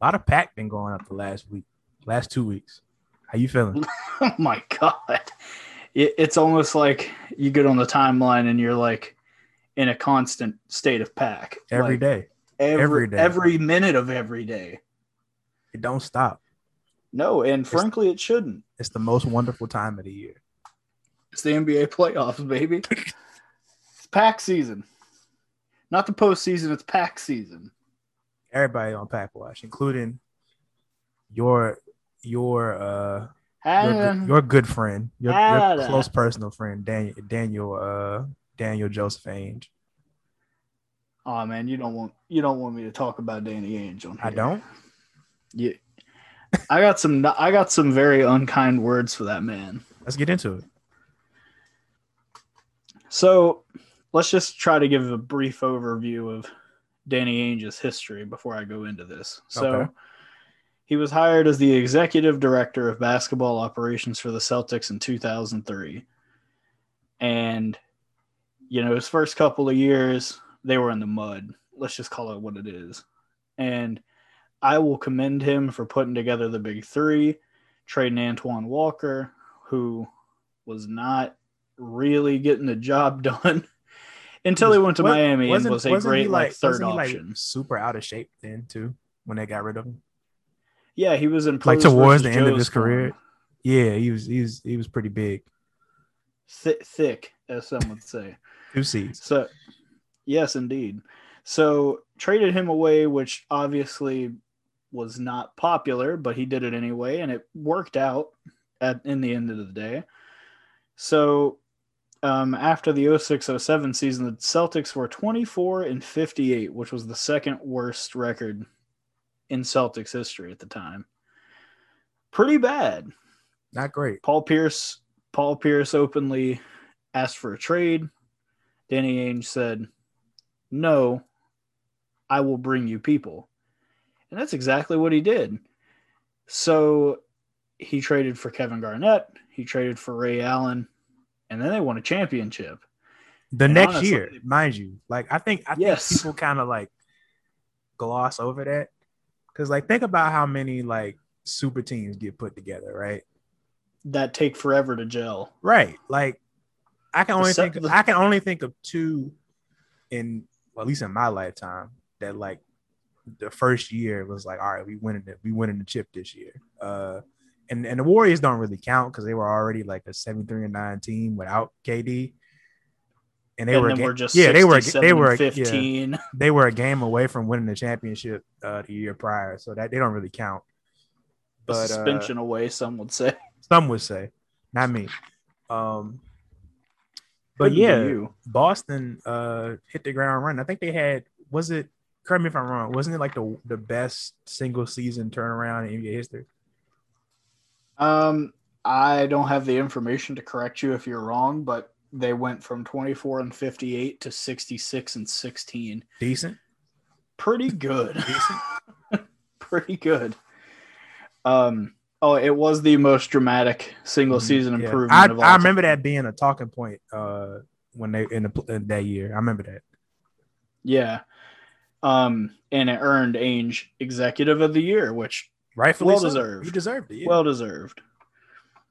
A lot of pack been going up the last week, last two weeks. How you feeling? oh my god, it, it's almost like you get on the timeline and you're like in a constant state of pack Every like, day, every, every day. every minute of every day. It don't stop. No, and frankly, it shouldn't. It's the most wonderful time of the year. It's the NBA playoffs, baby. it's pack season, not the postseason. It's pack season. Everybody on pack watch, including your your uh your, good- your good friend, your, your close personal friend, Daniel Daniel uh Daniel Joseph Ainge. oh man, you don't want you don't want me to talk about Danny Ainge on here. I don't. Yeah, I got some. I got some very unkind words for that man. Let's get into it. So let's just try to give a brief overview of Danny Ainge's history before I go into this. So Okay. he was hired as the executive director of basketball operations for the Celtics in 2003. And, you know, his first couple of years, they were in the mud. Let's just call it what it is. And I will commend him for putting together the big three, trading Antoine Walker, who was not really getting the job done until he went to Wa- Miami and wasn't- a wasn't he great like, third wasn't he, option. super out of shape then too when they got rid of him. yeah, he was in Like towards the versus end of Joe's his career. form. Yeah, he was he was he was pretty big. Thi- thick, as some would say. Two seats. So, yes, indeed. So traded him away, which obviously was not popular, but he did it anyway, and it worked out at in the end of the day. So um, after the 06-07 season, the Celtics were 24 and 58, which was the second worst record in Celtics history at the time. Pretty bad. Not great. Paul Pierce Paul Pierce openly asked for a trade. Danny Ainge said, "No, I will bring you people." And that's exactly what he did. So he traded for Kevin Garnett, he traded for Ray Allen, and then they won a championship. The And next honestly- year, mind you, like I think I Yes. think people kind of like gloss over that because like think about how many like super teams get put together, right? That take forever to gel. Right. Like I can only se- think the- I can only think of two in well, at least in my lifetime that like the first year was like, all right, we winning it, we winning the chip this year. Uh and, and the Warriors don't really count because they were already like a 73 and 9 team without KD. And they and were then a we're just yeah, they were a- 67 they were a- yeah, 15. they were a game away from winning the championship uh, the year prior, so that they don't really count. But uh, suspension away, some would say. some would say, not me. Um, but yeah. Boston uh, hit the ground running. I think they had was it? Correct me if I'm wrong. Wasn't it like the the best single season turnaround in NBA history? Um, I don't have the information to correct you if you're wrong, but they went from 24 and 58 to 66 and 16. Decent. Pretty good. Decent. Pretty good. Um, oh, it was the most dramatic single season Mm-hmm. Yeah. improvement. I, of all I remember that being a talking point uh, when they in, the, in that year. I remember that. Yeah. Um, and it earned Ainge Executive of the Year, which Rightfully Well so. deserved. He deserved it. Yeah. well deserved.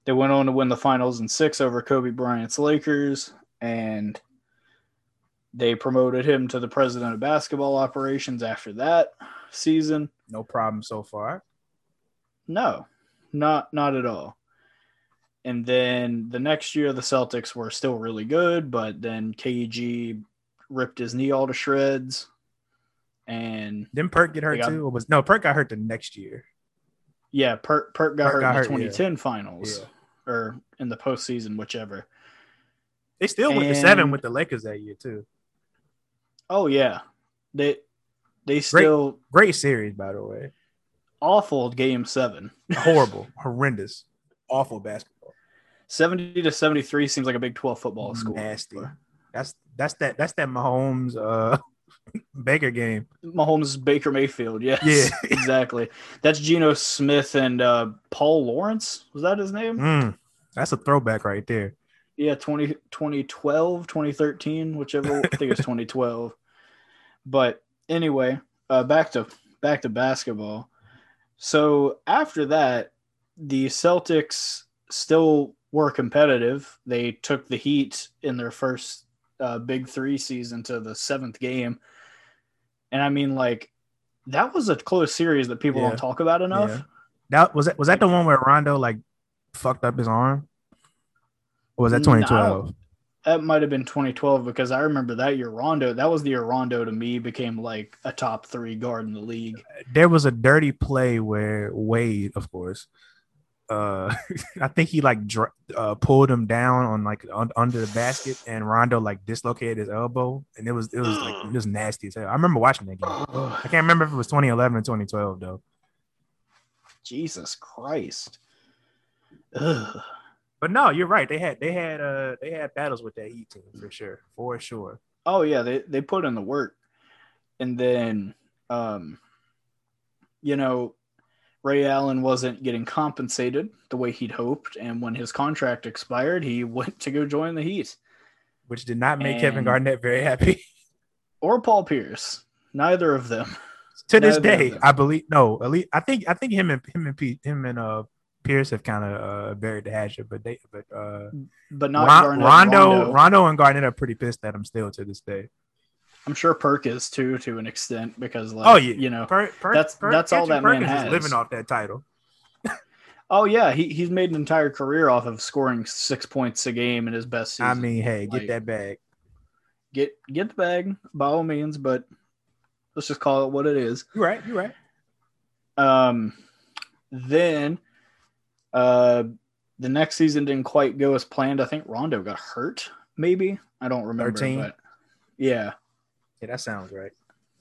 They went on to win the finals in six over Kobe Bryant's Lakers, and they promoted him to the president of basketball operations after that season. no problem so far. No, not not at all. And then the next year, the Celtics were still really good, but then KG ripped his knee all to shreds, and Didn't Perk get hurt got- too? Was no Perk got hurt the next year? Yeah, Perk Perk got Perk hurt got in the hurt, yeah. 2010 finals Yeah. or in the postseason, whichever. They still went to seven with the Lakers that year too. Oh yeah, they they still Great series, by the way. awful game seven. Horrible, horrendous, awful basketball. 70 to 73 seems like a Big 12 football school. Nasty. That's that's that that's that Mahomes uh Baker game. Mahomes Baker Mayfield, yes. Yeah. exactly. That's Geno Smith and uh, Paul Lawrence. Was that his name? Mm, that's a throwback right there. Yeah, 20, 2012, 2013, whichever. I think it's 2012. But anyway, uh, back to back to basketball. So after that, the Celtics still were competitive. They took the Heat in their first uh, Big Three season to the seventh game, and I mean, like that was a close series that people Yeah. don't talk about enough. Yeah. That was that was that the one where Rondo like fucked up his arm? Or was that No. 2012? That might have been 2012 because I remember that year Rondo. That was the year Rondo to me became like a top three guard in the league. There was a dirty play where Wade, of course, uh, I think he like dr- uh, pulled him down on like un- under the basket, and Rondo like dislocated his elbow, and it was it was like it was nasty as hell. I remember watching that game. I can't remember if it was 2011 or 2012 though. Jesus Christ. Ugh. But no, you're right. They had they had uh they had battles with that Heat team for sure, for sure. Oh yeah, they they put in the work, and then um, you know, Ray Allen wasn't getting compensated the way he'd hoped, and when his contract expired, he went to go join the Heat Which did not make Kevin Garnett very happy. or Paul Pierce. Neither of them. to this Neither day. I believe no, at least I think I think him and him and Pete, him and uh Pierce have kind of uh buried the hatchet, but they but uh But not Ron- Garnett. Rondo, Rondo. Rondo and Garnett are pretty pissed at him still to this day. I'm sure Perk is too, to an extent, because like, Oh, yeah. you know, Per, per, That's- that's all that man Perkins is has. living off that title. oh yeah, he he's made an entire career off of scoring six points a game in his best season. I mean, hey, get that bag. get get the bag by all means, but let's just call it what it is. You're right. You're right. Um, then, uh, the next season didn't quite go as planned. I think Rondo got hurt. Maybe I don't remember. 13? But yeah, Yeah, that sounds right.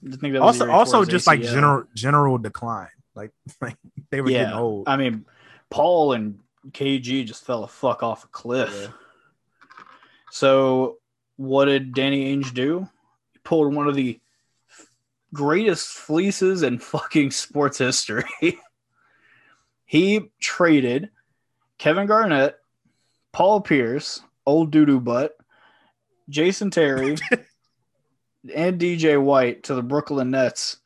I think that Also, year he tore also his just like general general decline. Like, like they were Yeah. getting old. I mean, Paul and KG just fell a fuck off a cliff. Yeah. So, what did Danny Ainge do? He pulled one of the greatest fleeces in fucking sports history. he traded Kevin Garnett, Paul Pierce, old doodoo butt, Jason Terry, and DJ White to the Brooklyn Nets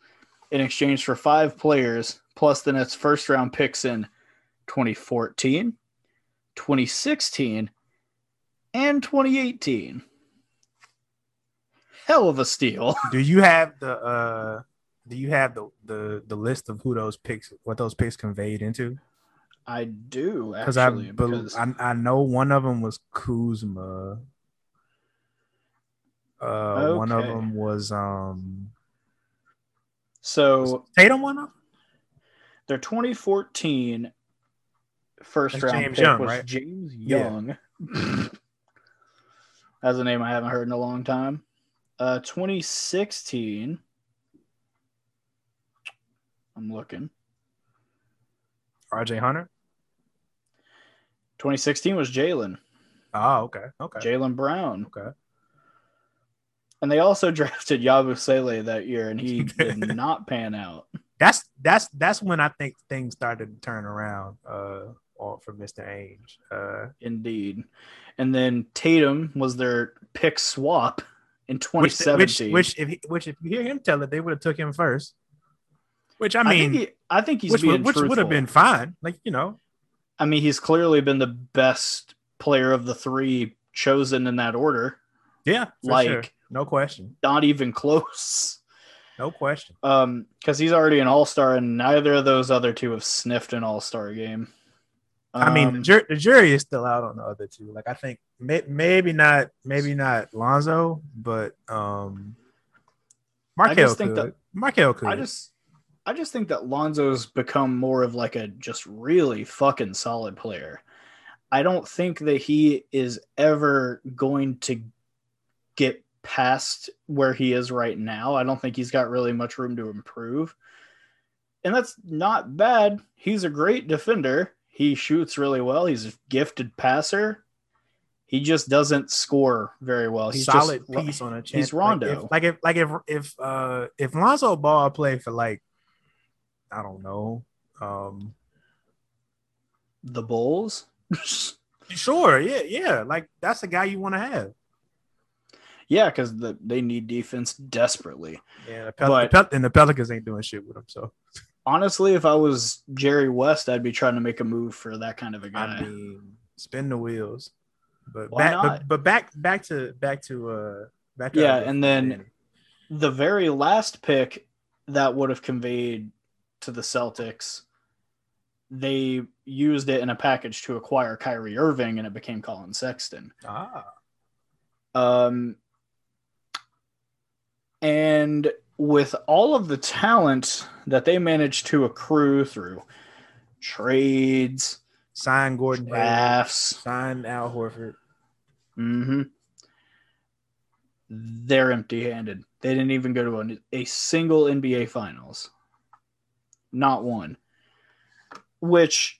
in exchange for five players plus the Nets' first round picks in 2014, 2016, and 2018. Hell of a steal. Do you have the uh do you have the the the list of who those picks what those picks conveyed into? I do Because I, actually. because I I know one of them was Kuzma. Uh, one of them was um so Tatum. One of 'em? their 2014 first That's round James pick Young, was right? James Yeah. Young. That's a name I haven't heard in a long time. Uh, 2016. I'm looking. R.J. Hunter. 2016 was Jaylen, Oh, okay, okay, Jaylen Brown, okay. And they also drafted Yabusele that year, and he did not pan out. That's that's that's when I think things started to turn around. Uh, for Mr. Ainge. Uh, Indeed. And then Tatum was their pick swap in 2017. which, which, if he, which, if you hear him tell it, they would have took him first. Which I I mean, think, he, I think he's which which would have been fine. Like you know, I mean, he's clearly been the best player of the three chosen in that order. yeah, for Like- sure. No question, Not even close. no question. Um, because he's already an all star, and neither of those other two have sniffed an all star game. I mean, the, Um, jur- the jury is still out on the other two. Like I think may- maybe not, maybe not Lonzo, but um, Markelle just could. that- Markelle could. I just, I just think that Lonzo's become more of like a just really fucking solid player. I don't think that he is ever going to get past where he is right now. I don't think he's got really much room to improve. And that's not bad. He's a great defender. He shoots really well. He's a gifted passer. He just doesn't score very well. He's solid just, piece on a chance. he's Like, Rondo. if- Like if, like if, if, uh, if Lonzo Ball played for like, I don't know, um, the Bulls. sure, yeah, yeah, like that's the guy you want to have. Yeah, because the, they need defense desperately. Yeah, the Pel- But- the Pel- and the Pelicans ain't doing shit with him. So honestly, if I was Jerry West, I'd be trying to make a move for that kind of a guy. I mean, spin the wheels. But Why back, but, but back, back to back to uh, back to Yeah, and then- the very last pick that would have conveyed to the Celtics, they used it in a package to acquire Kyrie Irving, and it became Collin Sexton. ah, Um, and with all of the talent that they managed to accrue through trades, sign Gordon, drafts, sign Al Horford. Mm-hmm. they're empty-handed. They didn't even go to a, a single NBA Finals, not one. Which,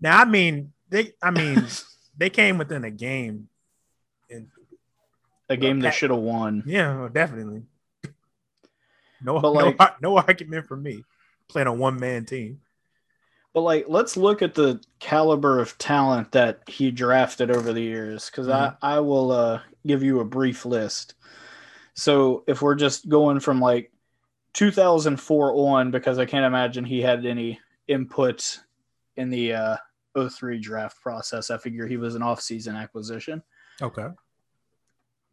Now, I mean, they, I mean, they came within a game, a game they should have won. yeah, definitely. No, But, no, like- ar- no argument for me playing a one man team. But like, let's look at the caliber of talent that he drafted over the years, because I I will uh, give you a brief list. So if we're just going from like 2004 on, because I can't imagine he had any input in the uh, 03 draft process. I figure he was an off-season acquisition. Okay,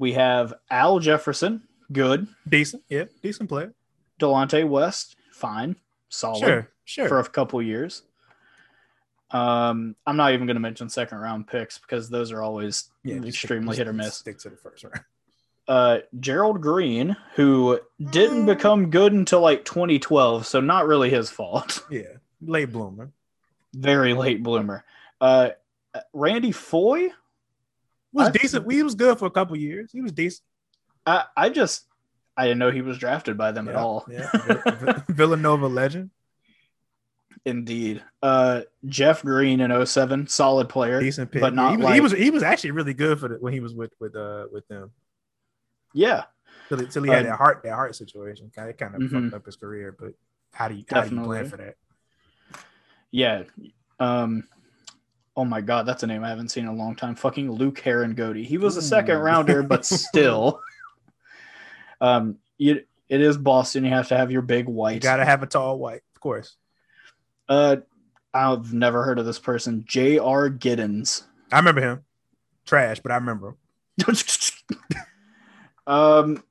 We have Al Jefferson, good. decent, yeah, decent player. Delonte West, fine, solid. Sure, sure. for a couple years. Um, I'm not even going to mention second round picks because those are always yeah, extremely stick- hit or miss. Stick to the first round. Uh, Gerald Green, who didn't become good until like 2012, so not really his fault. Yeah, late bloomer. Very late bloomer. Uh, Randy Foye, Was I- decent. He was good for a couple years. He was decent. I, I just I didn't know he was drafted by them at all. Yeah, Villanova legend. Indeed. Uh, Jeff Green in 07, solid player. Decent pick. But not he, was, like- he was he was actually really good for the, when he was with with uh with them. Yeah, Till, he- till he had Uh, that heart that heart situation. Kind of kind of Mhm. fucked up his career. But how do you how do you plan for that? yeah. Um, oh my god, that's a name I haven't seen in a long time. Fucking Luke Harangody. He was a second rounder, but still. um, you, it is Boston. You have to have your big white. You gotta have a tall white, of course. Uh, I've never heard of this person. J.R. Giddens. I remember him. Trash, but I remember him. um,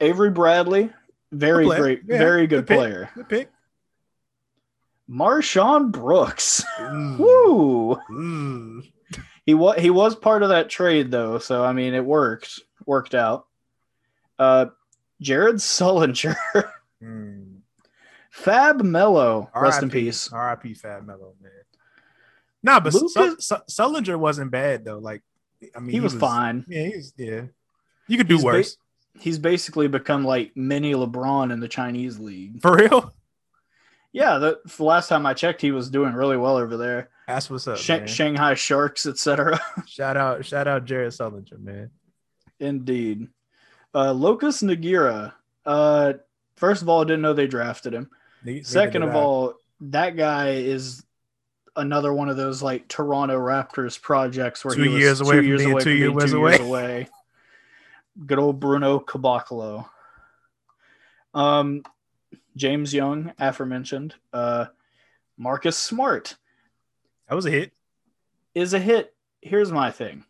Avery Bradley, very great, Yeah, very good good pick. player. Good pick. MarShon Brooks. Ooh. Woo! Ooh. He was he was part of that trade though, so I mean it worked worked out. Uh, Jared Sullinger, Mm. Fab Melo, rest in peace. R.I.P. Fab Melo, man. Nah, but Su- Lucas- Su- Sullinger wasn't bad though. Like, I mean, He was fine. Yeah, he was. Yeah, you could do He's ba- worse. He's basically become like mini LeBron in the Chinese league. For real. Yeah, the, the last time I checked, he was doing really well over there. That's what's up, man. Shanghai Sharks, etc. Shout out, shout out, Jared Sullinger, man. Indeed. Uh, Lucas Nogueira. Uh, first of all, I didn't know they drafted him. Ne- neither Second of I. all, that guy is another one of those like Toronto Raptors projects where Two he was years away two years away two years two away. years away. Good old Bruno Caboclo. Um, James Young, aforementioned. Uh, Marcus Smart that was a hit. is a hit. Here's my thing.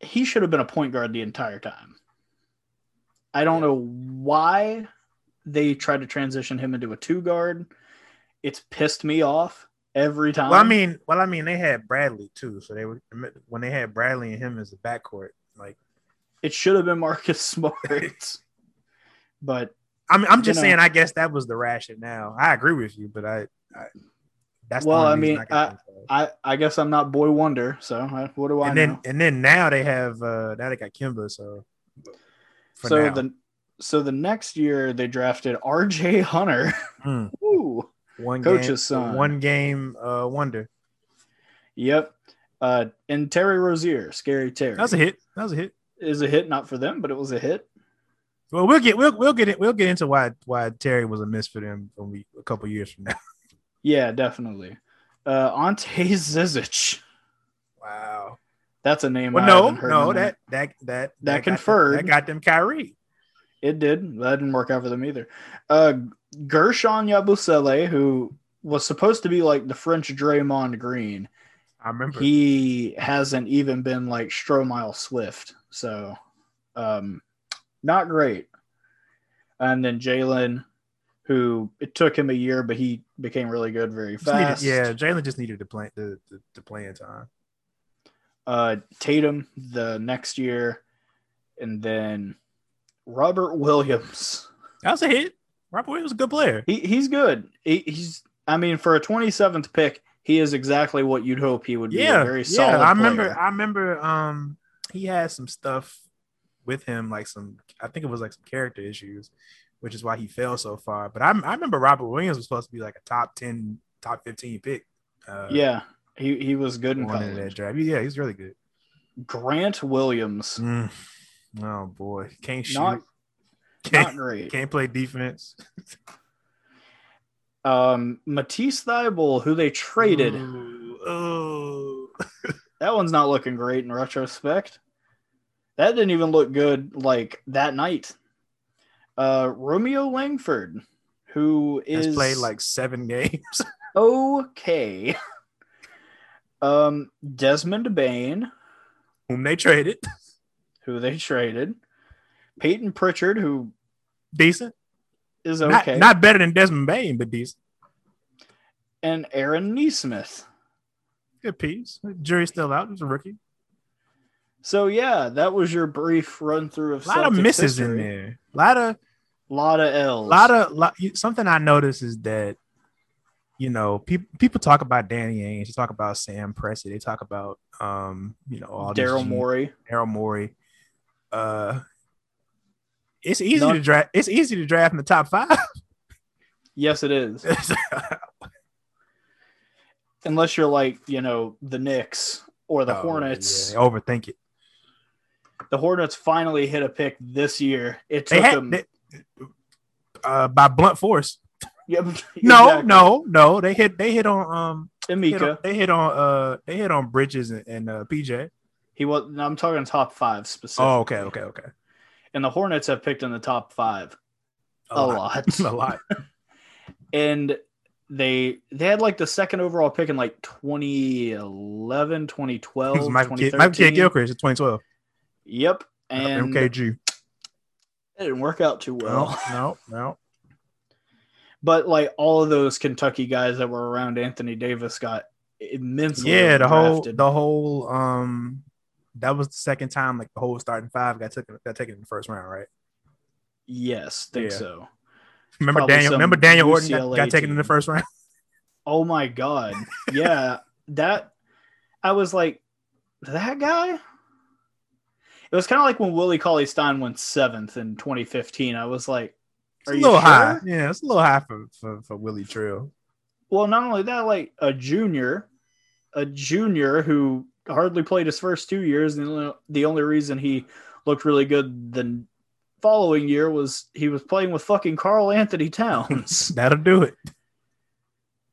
He should have been a point guard the entire time. I don't know why they tried to transition him into a two guard. It's pissed me off every time. Well, I mean, well, I mean, they had Bradley too, so they were when they had Bradley and him as the backcourt. Like, it should have been Marcus Smart. but I'm, I'm just You know. saying. I guess that was the rationale. Now, I agree with you, but I, I that's Well, I mean, think of. I, I guess I'm not boy wonder. So what do I and then know? and then now they have uh now they got Kemba, so So now. the so the next year they drafted R.J. Hunter. Mm. Ooh. one Coach's game, son. one game uh wonder. Yep. Uh, and Terry Rozier, scary Terry. That was a hit. That was a hit. Is a hit not for them, but it was a hit. Well, we'll get we'll we'll get it we'll get into why why Terry was a miss for them when we a couple years from now. Yeah, definitely. Uh, Ante Zizic. Wow. That's a name. Well, I no, no, a that that that That got them- conferred. that got them Kyrie. It did. That didn't work out for them either. Uh, Guerschon Yabusele, who was supposed to be like the French Draymond Green, I remember. he hasn't even been like Stromile Swift. So, um, not great. And then Jaylen, who it took him a year, but he became really good very Just needed- fast. yeah, Jaylen just needed to play the the, the playing time. uh, Tatum the next year, and then Robert Williams. That was a hit. Robert Williams was a good player. He he's good. He, he's I mean for a 27th pick, he is exactly what you'd hope he would be. Yeah, a very solid. yeah. I remember. player. I remember. Um, he had some stuff with him, like some. I think it was like some character issues, which is why he fell so far. But I, I remember Robert Williams was supposed to be like a top ten, top fifteen pick. Uh, Yeah, he he was good in into that college. draft. Yeah, he's really good. Grant Williams, Mm. Oh boy, can't shoot. not can't, not great. can't play defense. Um, Matisse Thybulle, who they traded, Ooh, ooh. that one's not looking great in retrospect. That didn't even look good like that night. Uh, Romeo Langford, who Has is played like seven games. okay. Um, Desmond Bane, whom they traded. who they traded. Payton Pritchard, who Decent. is Not, okay. not better than Desmond Bane, but decent. and Aaron Nesmith. Good piece. Jury's still out. He's a rookie. So yeah, that was your brief run through of A lot of Celtics misses in there. A lot of, lot of L's. lot of, lot, something I noticed is that, you know, people people talk about Danny Ainge, they talk about Sam Presti, they talk about, um, you know, all Daryl Morey. Daryl Morey. Uh, it's easy Not- to draft. It's easy to draft in the top five. Yes, it is. Unless you're like, you know, the Knicks or the Oh, Hornets. yeah, overthink it. The Hornets finally hit a pick this year. It took had them. they, uh, by blunt force. Yep, No, exactly. no, no. They hit. They hit on um. hit on- they hit on uh. They hit on Bridges and, and uh, PJ. He was. no, I'm talking top five specifically. Oh, okay, okay, okay. And the Hornets have picked in the top five a, lot. a lot. and they they had like the second overall pick in like 2011 2012 It was Michael Kidd, 2013. Michael Kidd Gilchrist in 2012. Yep and MKG. it didn't work out too well No, no, no. but like all of those kentucky guys that were around anthony davis got immensely Yeah, the whole the whole um that was the second time like the whole starting five got taken got taken in the first round, right? yes think Yeah. so Remember Probably Daniel remember Daniel Orton got, got taken in the first round? oh my god yeah that i was like that guy it was kind of like when willie cauley stein went seventh in 2015 i was like It's a you little sure? high. Yeah, it's a little high for, for, for Willie Trill. Well, not only that, like a junior, a junior who hardly played his first two years. And the only, the only reason he looked really good the following year was he was playing with fucking Karl Anthony Towns. That'll do it.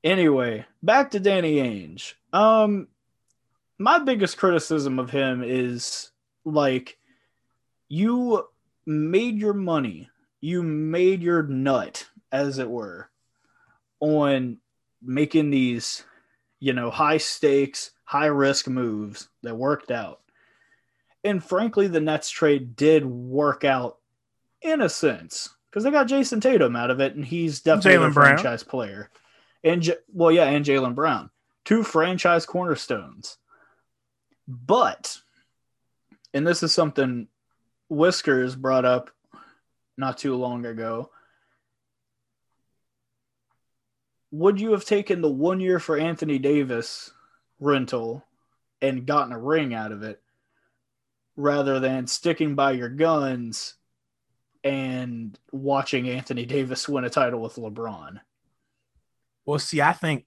anyway, back to Danny Ainge. Um, my biggest criticism of him is like you made your money, you made your nut, as it were, on making these, you know, high stakes, high risk moves that worked out. And frankly, the Nets trade did work out in a sense because they got Jayson Tatum out of it, and he's definitely a Jaylen Brown. franchise player. And J- well, yeah, and Jaylen Brown, two franchise cornerstones. But, and this is something Whiskers brought up not too long ago. Would you have taken the one year for Anthony Davis rental and gotten a ring out of it rather than sticking by your guns and watching Anthony Davis win a title with LeBron? Well, see, I think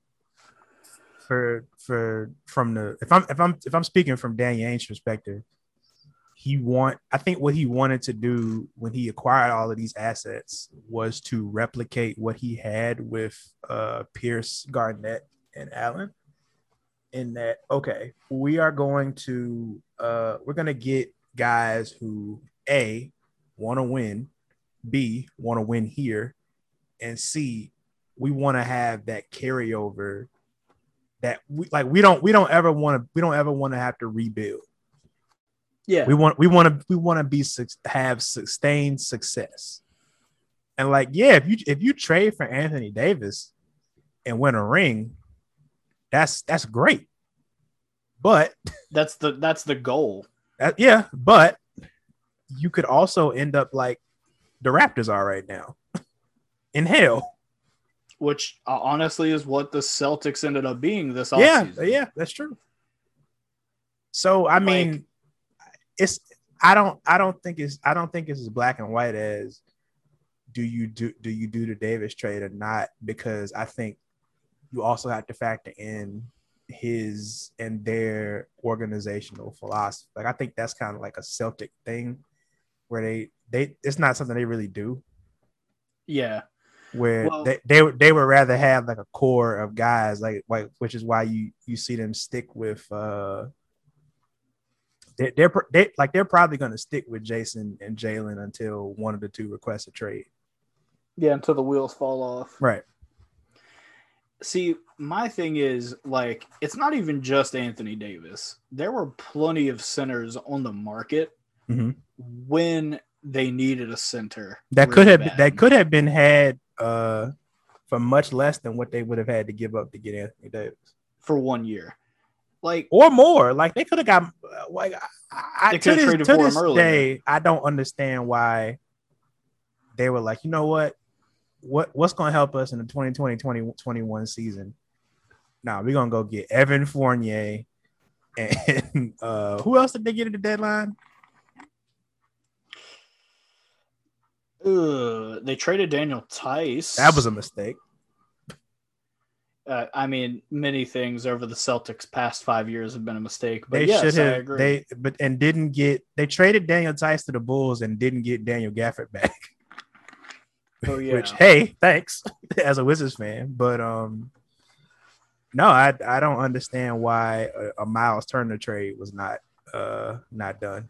for for from the if I'm if I'm if I'm speaking from Danny Ainge's perspective, he want I think what he wanted to do when he acquired all of these assets was to replicate what he had with uh Pierce, Garnett, and Allen. In that, okay, we are going to uh we're gonna get guys who a want to win, B, want to win here, and C, we want to have that carryover that we like we don't we don't ever want to we don't ever want to have to rebuild. Yeah. We want we want to we want to be have sustained success. And like yeah, if you if you trade for Anthony Davis and win a ring, that's that's great. But that's the that's the goal. That, yeah, but you could also end up like the Raptors are right now in hell. Which uh, honestly is what the Celtics ended up being this yeah, offseason. Yeah, that's true. So I mean, it's I don't I don't think it's I don't think it's as black and white as do you do do you do the Davis trade or not because I think you also have to factor in his and their organizational philosophy. Like I think that's kind of like a Celtic thing where they they it's not something they really do. Yeah. Where well, they, they they would rather have like a core of guys like like which is why you you see them stick with uh they, they're they like they're probably going to stick with Jayson and Jaylen until one of the two requests a trade. Yeah, until the wheels fall off. Right. See, my thing is like it's not even just Anthony Davis. There were plenty of centers on the market mm-hmm. when they needed a center. That really could have bad. that could have been had uh for much less than what they would have had to give up to get Anthony Davis for one year. Like or more. Like they could have got like I, to this, to this day, I don't understand why they were like, you know what? What what's gonna help us in the 2020 2021 season? Now nah, we're gonna go get Evan Fournier and uh who else did they get at the deadline? Uh, they traded Daniel Theis. That was a mistake. Uh, I mean, many things over the Celtics past five years have been a mistake. But they yes, should have. They but and didn't get. They traded Daniel Theis to the Bulls and didn't get Daniel Gafford back. Oh yeah. Which hey, thanks as a Wizards fan, but um, no, I I don't understand why a, a Miles Turner trade was not uh not done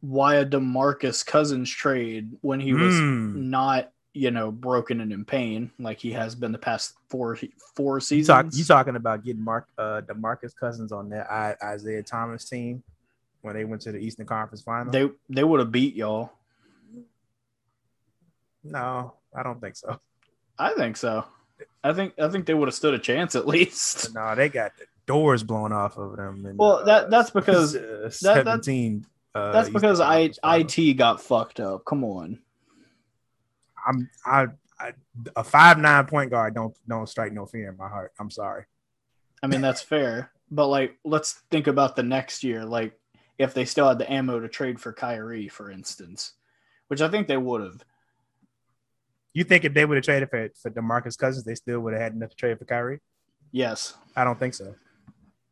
why a DeMarcus Cousins trade when he was mm. not, you know, broken and in pain like he has been the past four four seasons. You, talk, you talking about getting Mark uh DeMarcus Cousins on that Isaiah Thomas team when they went to the Eastern Conference Final? They they would have beat y'all. No, I don't think so. I think so. I think I think they would have stood a chance at least. No, they got the doors blown off of them. Well, that that's because uh, seventeen uh, That's because I IT got fucked up. Come on. I'm I, I a five nine point guard don't don't strike no fear in my heart. I'm sorry. I mean that's fair, but like let's think about the next year. Like if they still had the ammo to trade for Kyrie, for instance, which I think they would have. You think if they would have traded for for Demarcus Cousins, they still would have had enough to trade for Kyrie? Yes. I don't think so.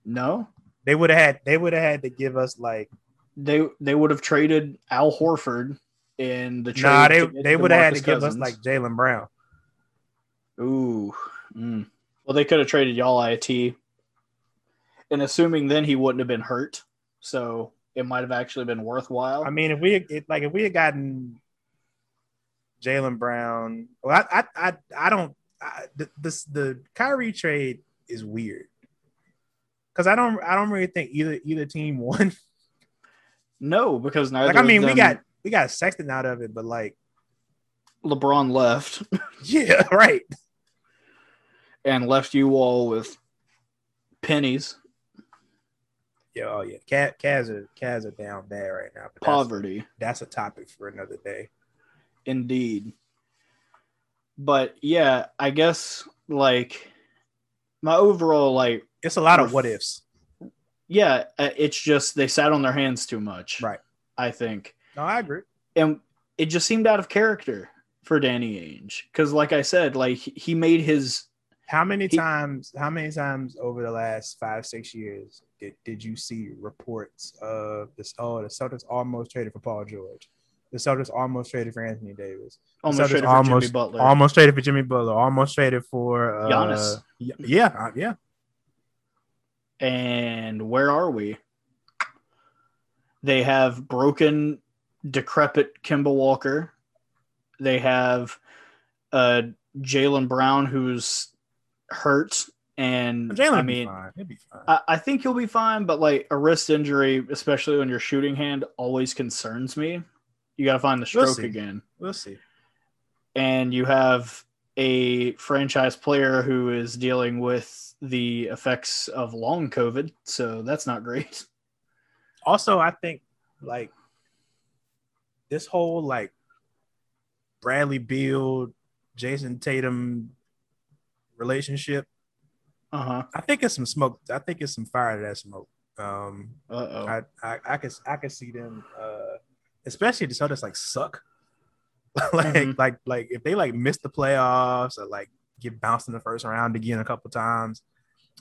No. They would have had. They would have had to give us like they they would have traded Al Horford in the trade. Nah, they they would have had to Cousins. give us like Jaylen Brown. Ooh, mm. well, they could have traded y'all it, and assuming then he wouldn't have been hurt, so it might have actually been worthwhile. I mean, if we it, like if we had gotten Jalen Brown, well, I I I, I don't. I, the, this the Kyrie trade is weird because I don't I don't really think either either team won. No, because neither. Like I mean, we got we got a Sexton out of it, but like LeBron left. yeah, right. And left you all with pennies. Yeah, oh yeah. Cat Cavs are Cavs are down bad right now. Poverty. That's, that's a topic for another day. Indeed. But yeah, I guess like my overall like it's a lot of what ifs yeah, uh, it's just they sat on their hands too much. Right. I think. No, I agree. And it just seemed out of character for Danny Ainge because, like I said, like he made his. How many he, times? How many times over the last five six years did, did you see reports of this? Oh, the Celtics almost traded for Paul George. The Celtics almost traded for Anthony Davis. Almost traded for almost, Jimmy Butler. Almost traded for Jimmy Butler. Almost traded for uh, Giannis. Yeah, uh, yeah. And where are we? They have broken, decrepit Kemba Walker They have uh, Jaylen Brown, who's hurt, and Jaylen, I mean, fine. Be fine. I, I think he'll be fine. But like a wrist injury, especially on your shooting hand, always concerns me. You got to find the We'll stroke again, we'll see. and you have a franchise player who is dealing with the effects of long COVID, so that's not great. Also, I think like this whole like Bradley Beal, Jayson Tatum relationship. Uh huh. I think it's some smoke. I think it's some fire to that smoke. Um, Uh oh. I, I I can I can see them, uh, especially the Celtics like suck. like Mhm. like like if they like miss the playoffs or like get bounced in the first round again a couple times,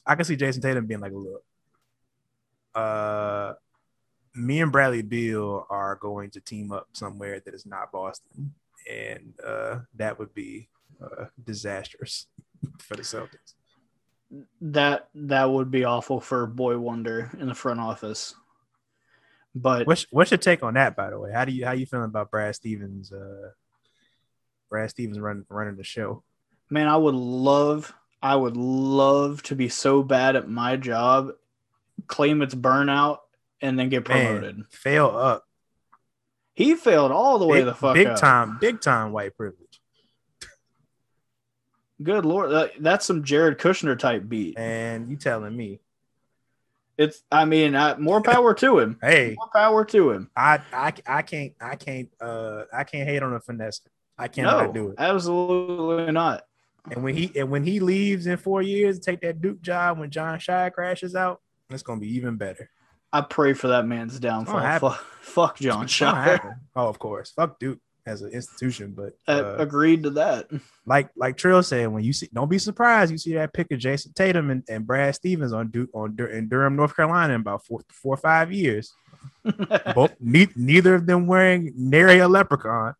I can see Jayson Tatum being like, look, uh, me and Bradley Beal are going to team up somewhere that is not Boston, and uh, that would be uh, disastrous for the Celtics. that that would be awful for Boy Wonder in the front office. But What's what's your take on that, by the way? How do you how you feeling about Brad Stevens? Uh, Brad Stevens running running the show. man, I would love, I would love to be so bad at my job, claim it's burnout, and then get promoted. Man, fail up. He failed all the way Big, the fuck big up. time, big time white privilege. Good lord, that, that's some Jared Kushner type beat. And you telling me, It's, I mean, I, more power to him. hey, More power to him. I I I can't I can't uh I can't hate on a finesse. I cannot no, do it. absolutely not. And when he and when he leaves in four years, take that Duke job when Jon Scheyer crashes out, it's gonna be even better. I pray for that man's downfall. happen. Fuck, fuck John It's Scheyer. Oh, of course. Fuck Duke as an institution, but Uh, agreed to that. like like Trill said, when you see, don't be surprised you see that pick of Jayson Tatum and, and Brad Stevens on Duke on Dur- in Durham, North Carolina, in about four four or five years. Both ne- neither of them wearing nary a leprechaun.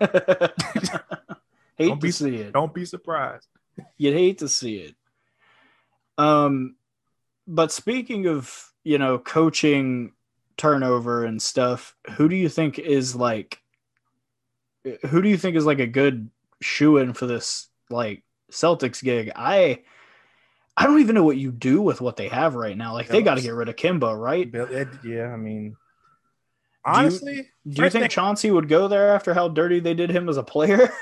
hate Don't to be- see it. Don't be surprised. You'd hate to see it. Um, but speaking of you know coaching turnover and stuff, who do you think is like? Who do you think is like a good shoe in for this like Celtics gig? I I don't even know what you do with what they have right now. Like they got to get rid of Kemba, right? Yeah, I mean, honestly, Do you first think thing- Chauncey would go there after how dirty they did him as a player?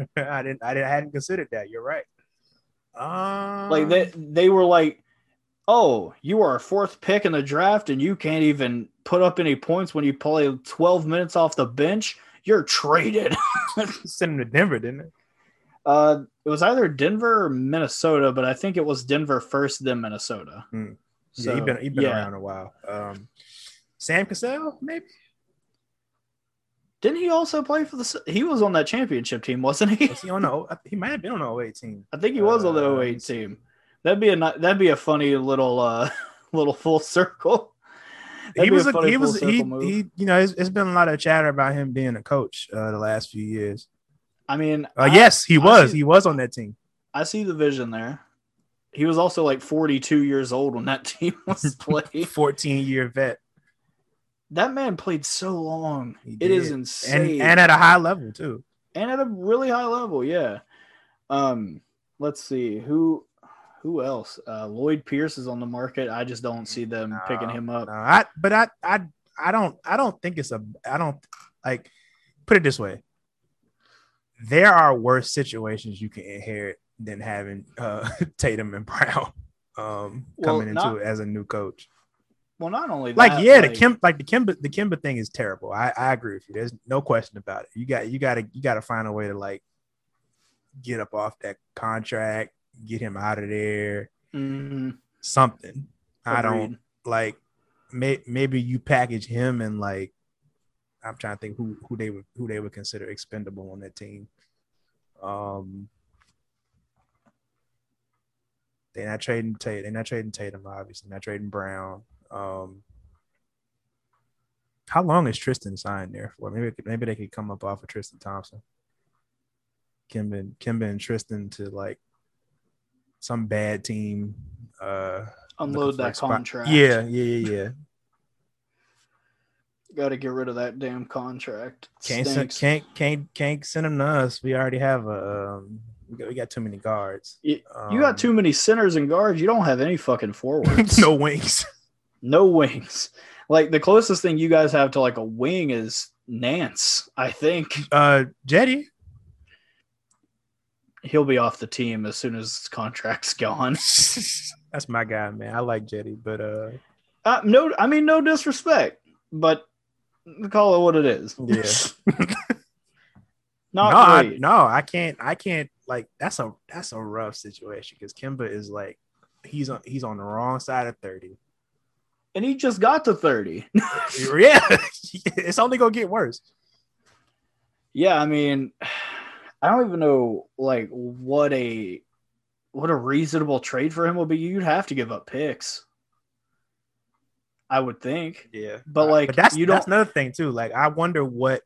I didn't, I didn't, I hadn't considered that. You're right. Um, like they they were like, "Oh, you are a fourth pick in the draft, and you can't even put up any points when you play 12 minutes off the bench. You're traded." sent him to Denver, didn't it? uh, it was either Denver or Minnesota, but I think it was Denver first, then Minnesota. So, yeah, he's been, he been yeah. around a while. Um, Sam Cassell, maybe. Didn't he also play for the? He was on that championship team, wasn't he? Was he on the? He might have been on the 08 team. I think he was on the Uh, 08 team. That'd be a that'd be a funny little uh little full circle. That'd he was a a, he was he, move. he you know it's, it's been a lot of chatter about him being a coach uh, the last few years. I mean, Uh, I- yes, he was. see- He was on that team. I see the vision there. He was also like 42 years old when that team was played. 14 year vet. that man played so long. It is insane. and and at a high level too. and at a really high level, yeah. Um, let's see who who else. Uh, Lloyd Pierce is on the market. I just don't see them No, picking him up. No, I but I I I don't I don't think it's a I don't like put it this way. There are worse situations you can inherit than having uh Tatum and Brown um Well, coming into not- it as a new coach. Well, not only Like that, yeah, the Kim like the Kemba the Kemba thing is terrible. I, I agree with you. There's no question about it. You got you got to you got to find a way to like get up off that contract, get him out of there, Mhm, something. I don't like may, maybe you package him and like I'm trying to think who who they would who they would consider expendable on that team. Um they're not trading Tatum. They're not trading Tatum, obviously. Not trading Brown. Um how long is Tristan signed there for? Maybe maybe they could come up off of Tristan Thompson. Kemba, and- Kemba and Tristan to like some bad team. Uh Unload that spot. contract. Yeah, yeah, yeah, yeah. Got to get rid of that damn contract. Can't send, can't can't can't send him to us. We already have a um, we got, we got too many guards. You, Um, you got too many centers and guards. You don't have any fucking forwards. no wings. no wings. Like the closest thing you guys have to like a wing is Nance. I think Uh, Jetty. He'll be off the team as soon as his contract's gone. That's my guy, man. I like Jetty, but uh, Uh, no, I mean no disrespect, but call it what it is. Yeah. Not no, I, no, I can't. I can't. Like that's a that's a rough situation because Kemba is like he's on he's on the wrong side of thirty. and he just got to thirty. yeah, it's only gonna get worse. yeah, I mean, I don't even know like what a what a reasonable trade for him would be. You'd have to give up picks. I would think. Yeah, But, uh, like, but that's you that's don't- another thing too. Like I wonder what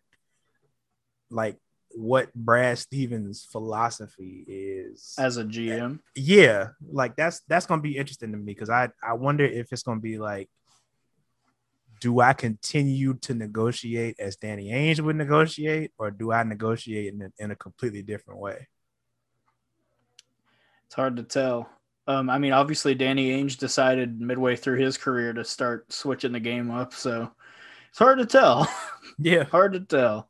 like what Brad Stevens' philosophy is. As a GM. yeah, like that's that's gonna be interesting to me because I I wonder if it's gonna be like, do I continue to negotiate as Danny Ainge would negotiate, or do I negotiate in a, in a completely different way? It's hard to tell. Um, I mean, obviously, Danny Ainge decided midway through his career to start switching the game up, so it's hard to tell. Yeah. hard to tell.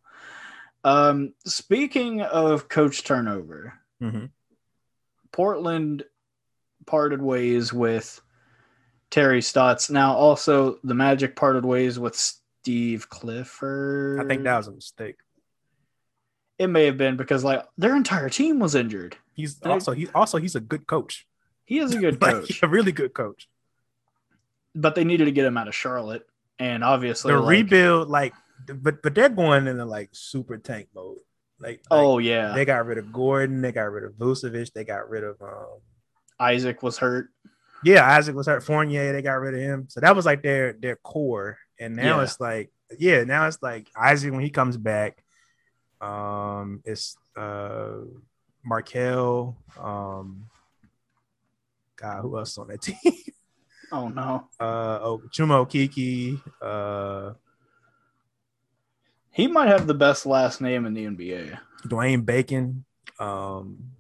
Um, speaking of coach turnover, Mhm. Portland parted ways with Terry Stotts. Now, also, the Magic parted ways with Steve Clifford. I think that was a mistake. it may have been because like their entire team was injured. He's They- also he's also he's a good coach. He is a good coach, he's a really good coach. but they needed to get him out of Charlotte, and obviously, The like- rebuild, like, but but they're going into like super tank mode. Like, like, Oh yeah, they got rid of Gordon, they got rid of Vucevic, they got rid of um Isaac was hurt. Yeah, Isaac was hurt. Fournier, they got rid of him. So that was like their their core. And now Yeah. it's like, yeah, now it's like Isaac when he comes back. Um, it's uh Markelle. Um, God, who else on that team? Oh no, uh, oh, Chuma Okeke. Uh, he might have the best last name in the NBA. Dwayne Bacon. Um,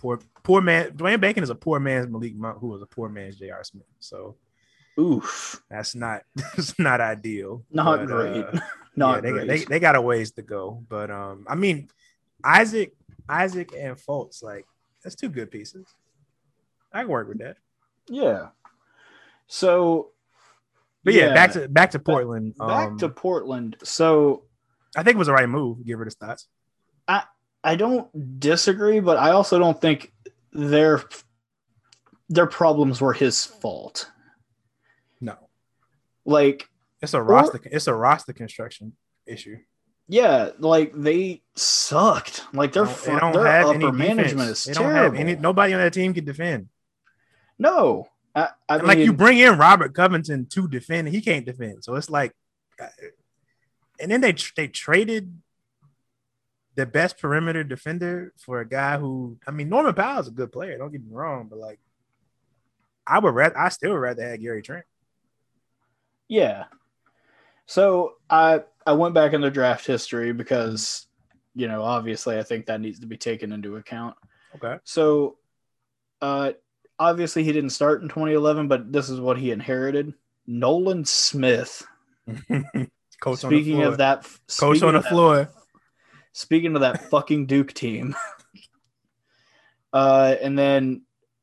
poor poor man. Dwayne Bacon is a poor man's Malik Monk, who was a poor man's J.R. Smith. So Oof, that's not that's not ideal. not But, great. uh, not yeah, they, great. They, they got a ways to go, but um, I mean, Isaac, Isaac and Fultz, like that's two good pieces. I can work with that. yeah. So, But yeah, back to back to Portland. back um, to Portland. So I think it was the right move. give her rid of Stotts. I don't disagree, but I also don't think their their problems were his fault. No, Like, it's a roster. It's a roster construction issue. yeah, like they sucked. Like their They don't- don't their have upper any management is They don't terrible. have any. Nobody on that team can defend. no, I, I mean, like you bring in Robert Covington to defend, and he can't defend. So it's like, uh, and then they they traded the best perimeter defender for a guy who I mean Norman Powell's a good player. Don't get me wrong, but like I would rather I still would rather have Gary Trent. Yeah. So I I went back in the draft history because you know obviously I think that needs to be taken into account. Okay. So uh obviously he didn't start in 2011 but this is what he inherited. Nolan Smith. Coach on the speaking of that Coach on the floor. Speaking of that fucking Duke team. uh and then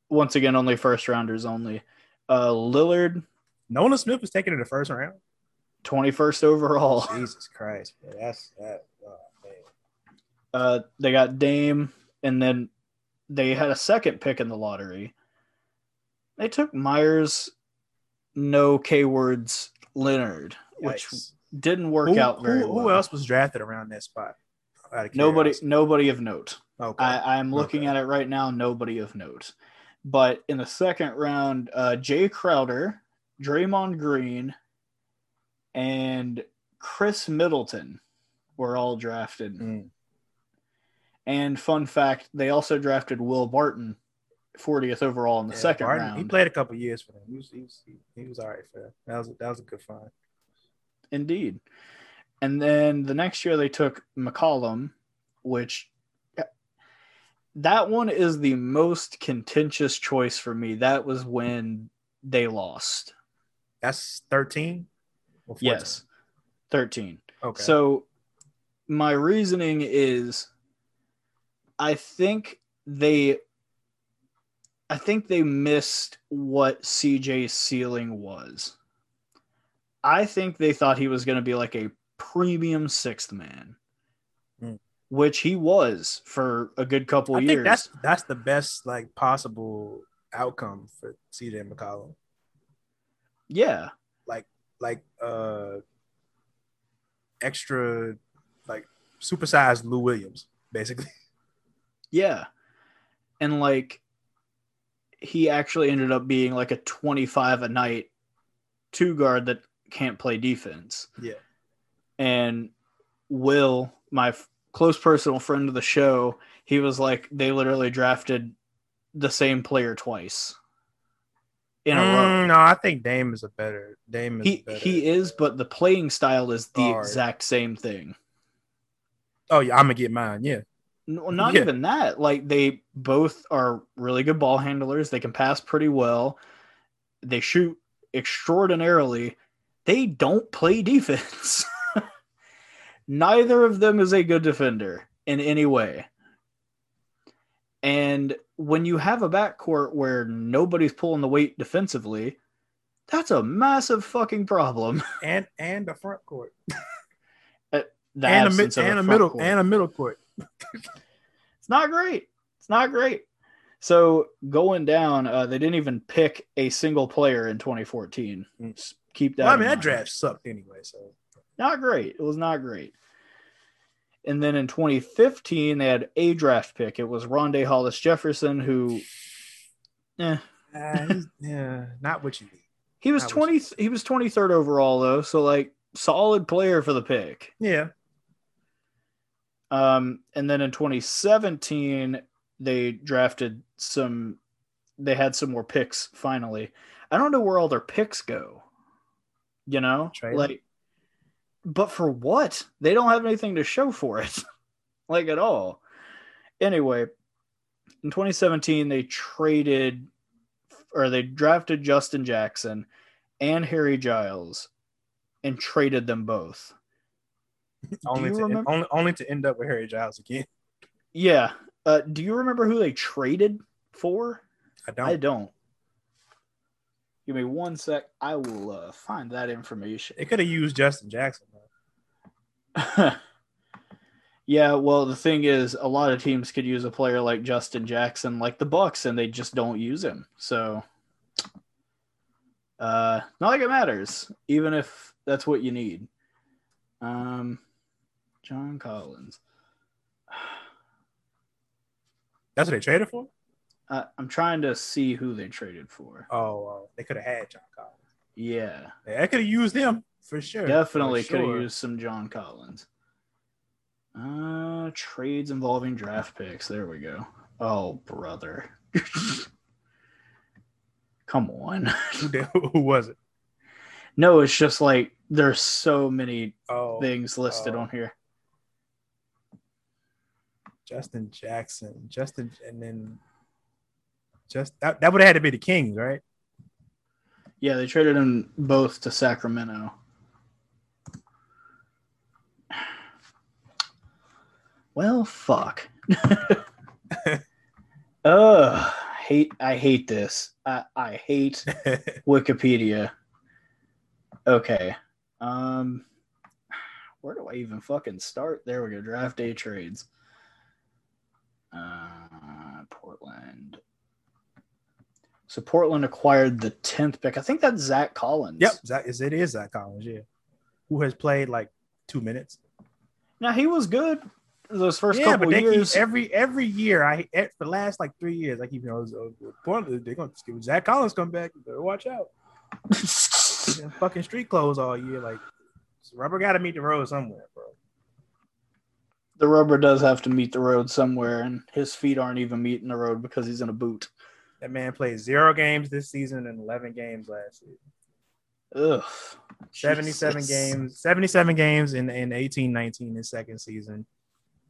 once again only first rounders only. Uh Lillard Nolan Smith was taken in the first round. 21st overall. Jesus Christ. man, that's that. Oh. Uh, they got Dame, and then they had a second pick in the lottery. They took Meyers, no K words, Leonard, which didn't work who, out very who, well. who else was drafted around that spot? Nobody, nobody of note. Okay. I, I'm looking Okay. at it right now. Nobody of note. But in the second round, uh, Jae Crowder, Draymond Green, and Khris Middleton were all drafted. Mm. And fun fact, they also drafted Will Barton, 40th overall in the Yeah, second Barton, round. He played a couple years for them. He was, he was, he, he was all right for them. That was that was a good find. Indeed. And then the next year they took McCollum, which that one is the most contentious choice for me. That was when they lost. That's 13? Yes. 13. Okay. So my reasoning is I think they I think they missed what CJ's ceiling was. I think they thought he was going to be like a premium sixth man, Hmm. which he was for a good couple I years. think that's that's the best like possible outcome for CJ McCollum. yeah, Like Like uh extra like supersized Lou Williams, basically. yeah, and like he actually ended up being like a twenty-five a night two guard that can't play defense. Yeah. And Will, my f- close personal friend of the show, he was like, they literally drafted the same player twice in a row. Mm, no, I think Dame is a better Dame is He better. he is, but the playing style is the Guard. exact same thing. Oh yeah, I'm gonna get mine. Yeah. No, not Yeah. even that. Like they both are really good ball handlers. They can pass pretty well. They shoot extraordinarily. They don't play defense. Neither of them is a good defender in any way. And when you have a backcourt where nobody's pulling the weight defensively, that's a massive fucking problem. And and the front court. The and a mid absence of and a front middle court. and a middle court. It's not great. It's not great. So going down, uh, they didn't even pick a single player in 2014. Mm. Keep that. Well, I mean that draft sucked anyway, so not great. It was not great. And then in 2015, they had a draft pick. It was Rondae Hollis Jefferson, who, eh, uh, yeah, not what you need. he was Not 20. He was 23rd overall though, so like solid player for the pick. Yeah. Um, and then in 2017, they drafted some. They had some more picks finally. I don't know where all their picks go. You know, Trade like, but for what? They don't have anything to show for it, like at all. Anyway, in 2017, they traded or they drafted Justin Jackson and Harry Giles and traded them both. Only to remember- only only to end up with Harry Giles again. Yeah. Uh, do you remember who they traded for? I don't. I don't. Give me one sec. I will uh, find that information. They could have used Justin Jackson. yeah, well, the thing is, a lot of teams could use a player like Justin Jackson, like the Bucks, and they just don't use him. So, uh, not like it matters, even if that's what you need. Um, John Collins. That's what they traded for. Uh, I'm trying to see who they traded for. Oh, uh, they could have had John Collins. Yeah. Yeah, they could have used him for sure. Definitely For could have used some John Collins. Uh, trades involving draft picks. There we go. Oh, brother. Come on. Who, who was it? No, it's just like there's so many Oh, things listed oh. on here. Justin Jackson. Justin, and then just that, that would have had to be the Kings, right? Yeah, they traded them both to Sacramento. Well, fuck. Ugh, hate. I hate this. I, I hate Wikipedia. Okay. Um where do I even fucking start? There we go. Draft day trades. Uh Portland. So Portland acquired the 10th pick. I think that's Zach Collins. yep, Zach, is it is Zach Collins, yeah. Who has played like two minutes? Now he was good those first yeah, couple but they years. keep every every year. I eh, for the last like three years, I keep you know Portland. They're gonna when Zach Collins come back. you Better watch out. In fucking street clothes all year. Like rubber got to meet the road somewhere, bro. the rubber does have to meet the road somewhere, and his feet aren't even meeting the road because he's in a boot. That man played zero games this season and eleven games last season. Ugh. 77 Jesus. games, 77 games in, in 18 19 his second season.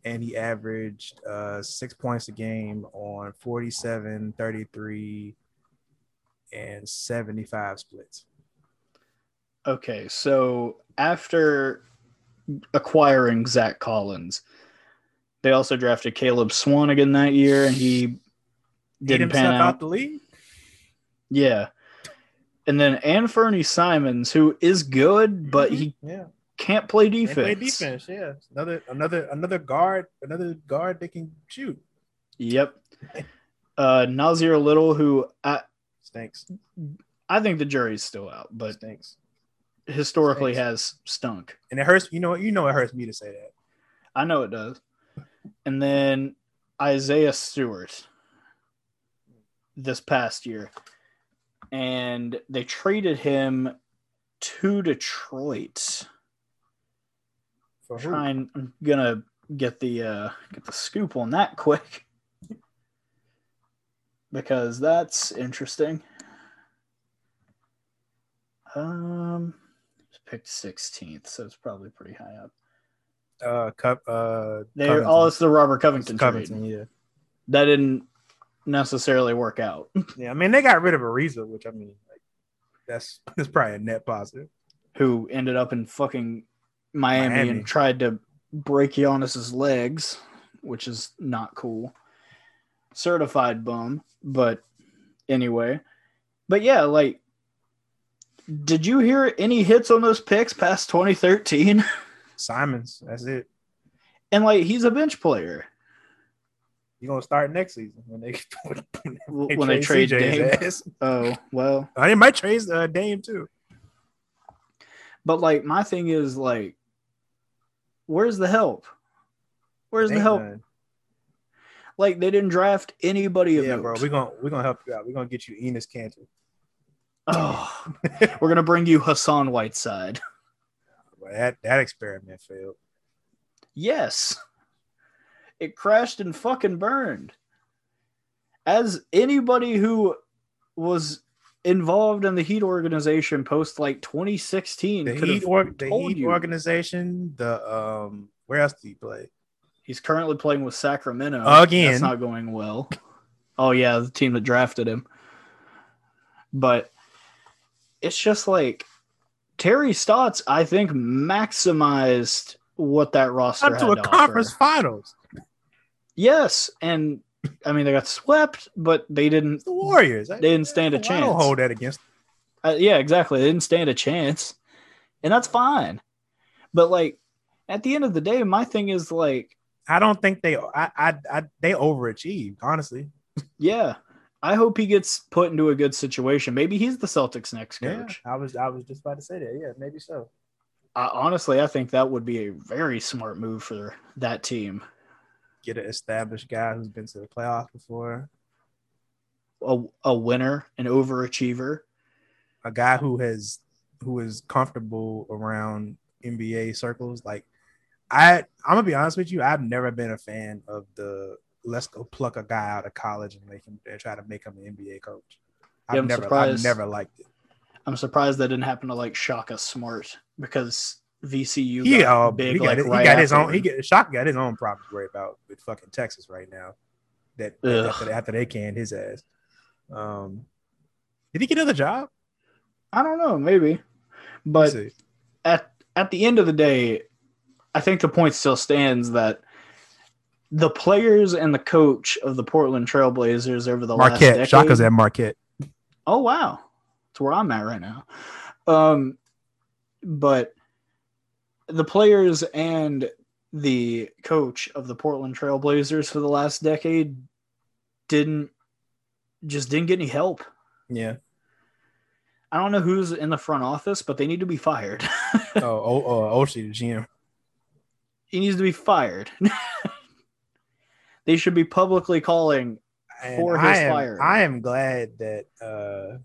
And he averaged uh, six points a game on 47, 33, and 75 splits. Okay, so after acquiring Zach Collins, they also drafted Caleb Swanigan that year, and he didn't pan out. out the league. Yeah. And then Anfernee Simons, who is good, but he Yeah. Can't play defense. play defense. Yeah. Another another another guard, another guard that can shoot. Yep. Uh, Nassir Little, who I, Stinks. I think the jury's still out, but Stinks. historically Stinks. has stunk. And it hurts. You know. You know it hurts me to say that. I know it does. And then Isaiah Stewart this past year. And they traded him to Detroit. For who? Trying I'm gonna get the uh get the scoop on that quick. Because that's interesting. Um picked 16th, so it's probably pretty high up. Uh, cup. Uh, They Covington. oh, it's the Robert Covington, trade. Covington. Yeah. That didn't necessarily work out. Yeah. I mean, they got rid of Ariza, which I mean, like, that's that's probably a net positive. Who ended up in fucking Miami, Miami. and tried to break Giannis's legs, which is not cool. Certified bum, but anyway. But yeah, like did you hear any hits on those picks past 2013? Simons. That's it. and like he's a bench player. You're gonna start next season when they when, When they trade CJ's Dame. Oh, well, I might trade uh, Dame too. But like my thing is like, where's the help? Where's the help? none. Like they didn't draft anybody of Yeah, bro. We're gonna we're gonna help you out. We're gonna get you Enes Kanter. Oh, we're gonna bring you Hassan Whiteside. But that that experiment failed. Yes, it crashed and fucking burned. As anybody who was involved in the Heat organization post like 2016 The Heat, or, the Heat organization. The um, where else did he play? He's currently playing with Sacramento. Again. That's not going well. Oh, yeah, the team that drafted him. But it's just like Terry Stotts, I think, maximized what that roster Up to a to conference offer. finals. Yes. And I mean, they got swept, but they didn't. The Warriors. They didn't stand a chance. I don't hold that against. Uh, yeah, exactly. They didn't stand a chance. And that's fine. But like, at the end of the day, my thing is like, I don't think they. I, I, I they overachieved. Honestly. yeah, I hope he gets put into a good situation. Maybe he's the Celtics' next coach. I was. I was just about to say that. Yeah, maybe so. I, honestly, I think that would be a very smart move for that team. Get an established guy who's been to the playoffs before. A, a winner, an overachiever. A guy who has who is comfortable around NBA circles. Like I, I'm gonna be honest with you. I've never been a fan of the let's go pluck a guy out of college and make him and try to make him an NBA coach. I've Yeah, I'm never, I've never liked it. I'm surprised that didn't happen to like Shaka Smart because VCU He, got uh, big. he got, like, it- he got his own. He afterward. get Shaka got his own problems to worry about with fucking Texas right now. That after, after they canned his ass. Um, did he get another job? I don't know, maybe, but at at the end of the day, I think the point still stands that the players and the coach of the Portland Trailblazers over the last Marquette. decade. Shaka's at Marquette. Oh wow, that's where I'm at right now. Um, but the players and the coach of the Portland Trailblazers for the last decade didn't just didn't get any help. Yeah. I don't know who's in the front office, but they need to be fired. oh, oh, oh, Olshey, the GM. he needs to be fired. they should be publicly calling And For I his am, firing. I am glad that uh,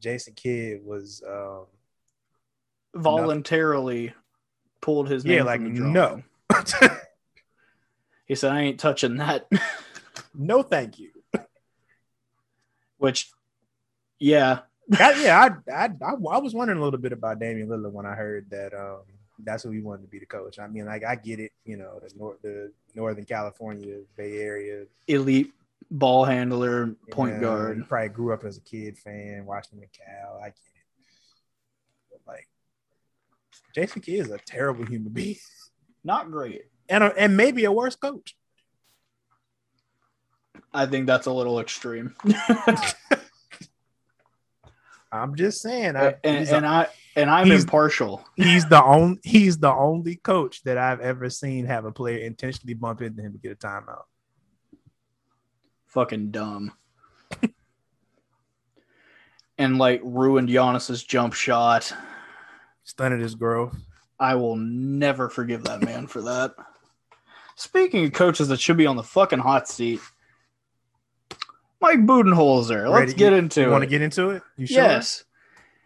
Jason Kidd was. Um, voluntarily pulled his name yeah, like the no, He said, "I ain't touching that." no, thank you. Which, yeah, I, yeah, I, I I I was wondering a little bit about Damian Lillard when I heard that um that's who he wanted to be the coach. I mean, like I get it, you know, the north the Northern California Bay Area Elite ball handler, point Yeah, guard. Probably grew up as a kid fan, watching McCall. I get it. But like, Jason Kidd is a terrible human being, Not great. and a, and maybe a worse coach. I think that's a little extreme. I'm just saying. I, and, a- and I and I'm he's- impartial. he's the only he's the only coach that I've ever seen have a player intentionally bump into him to get a timeout. Fucking dumb. and like ruined Giannis's jump shot. Stunted his growth. I will never forgive that man for that. Speaking of coaches that should be on the fucking hot seat, Mike Budenholzer. Let's Ready? get You- into You want to get into it? You sure? Yes.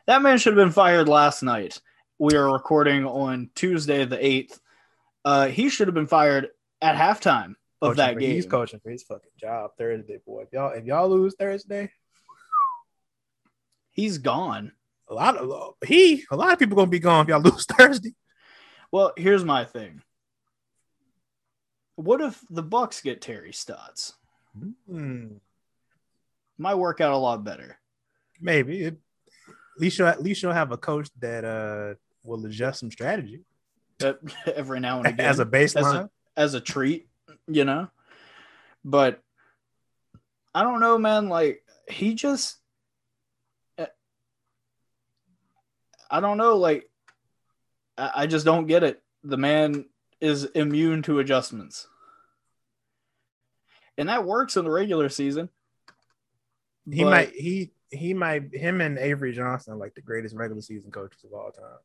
That man should have been fired last night. We are recording on Tuesday the 8th. Uh, he should have been fired at halftime of Coaching that game. He's coaching for his fucking job Thursday, boy. If y'all if y'all lose Thursday, He's gone. A lot of he a lot of people gonna be gone if y'all lose Thursday. Well, here's my thing. What if the Bucks get Terry Stotts? Hmm, Might work out a lot better. maybe. It- at least you'll at least you'll have a coach that uh will adjust some strategy That every now and again as a baseline. as a treat, you know. But I don't know, man. Like he just, eh, I don't know. Like I, I just don't get it. The man is immune to adjustments, and that works in the regular season. he might he he might him and Avery Johnson are like the greatest regular season coaches of all time.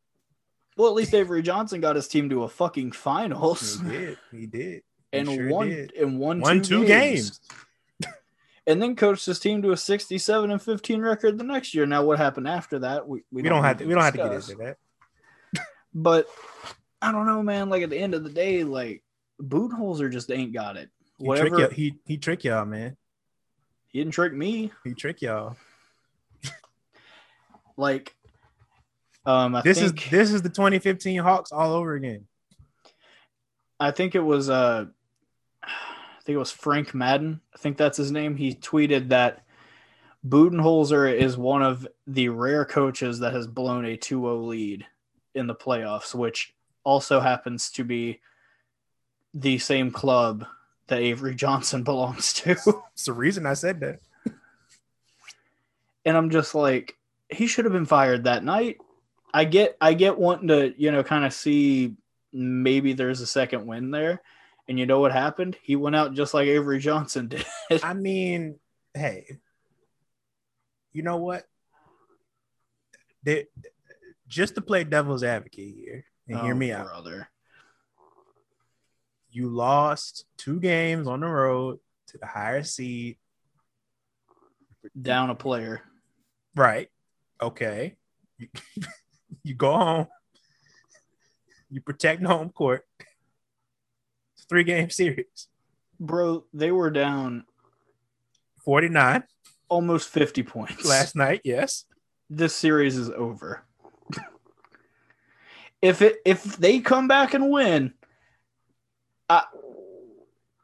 Well, at least Avery Johnson got his team to a fucking finals He did. He did. He and sure won did. and Won two games. And then coached his team to a 67 and 15 record the next year. Now, what happened after that? We, We, don't have need to. We don't have to get into that. But I don't know, man. Like at the end of the day, like Budenholzer just ain't got it. He Whatever. trick y'all. He he trick y'all, man. He didn't trick me. He trick y'all. Like, um, I This think is this is the 2015 Hawks all over again. I think it was uh, I think it was Frank Madden. I think that's his name. He tweeted that Budenholzer is one of the rare coaches that has blown a 2-0 lead in the playoffs, which also happens to be the same club that Avery Johnson belongs to. It's the reason I said that. and I'm just like, he should have been fired that night. I get, I get wanting to, you know, kind of see maybe there's a second win there. And you know what happened? He went out just like Avery Johnson did. I mean, hey, you know what? They, just to play devil's advocate here and hear Oh, me out. brother. You lost two games on the road to the higher seed. Down a player. Right. Okay. You, you go home. You protect home court. Three game series. Bro, they were down 49 almost 50 points. last night. Yes. this series is over. if it if they come back and win, I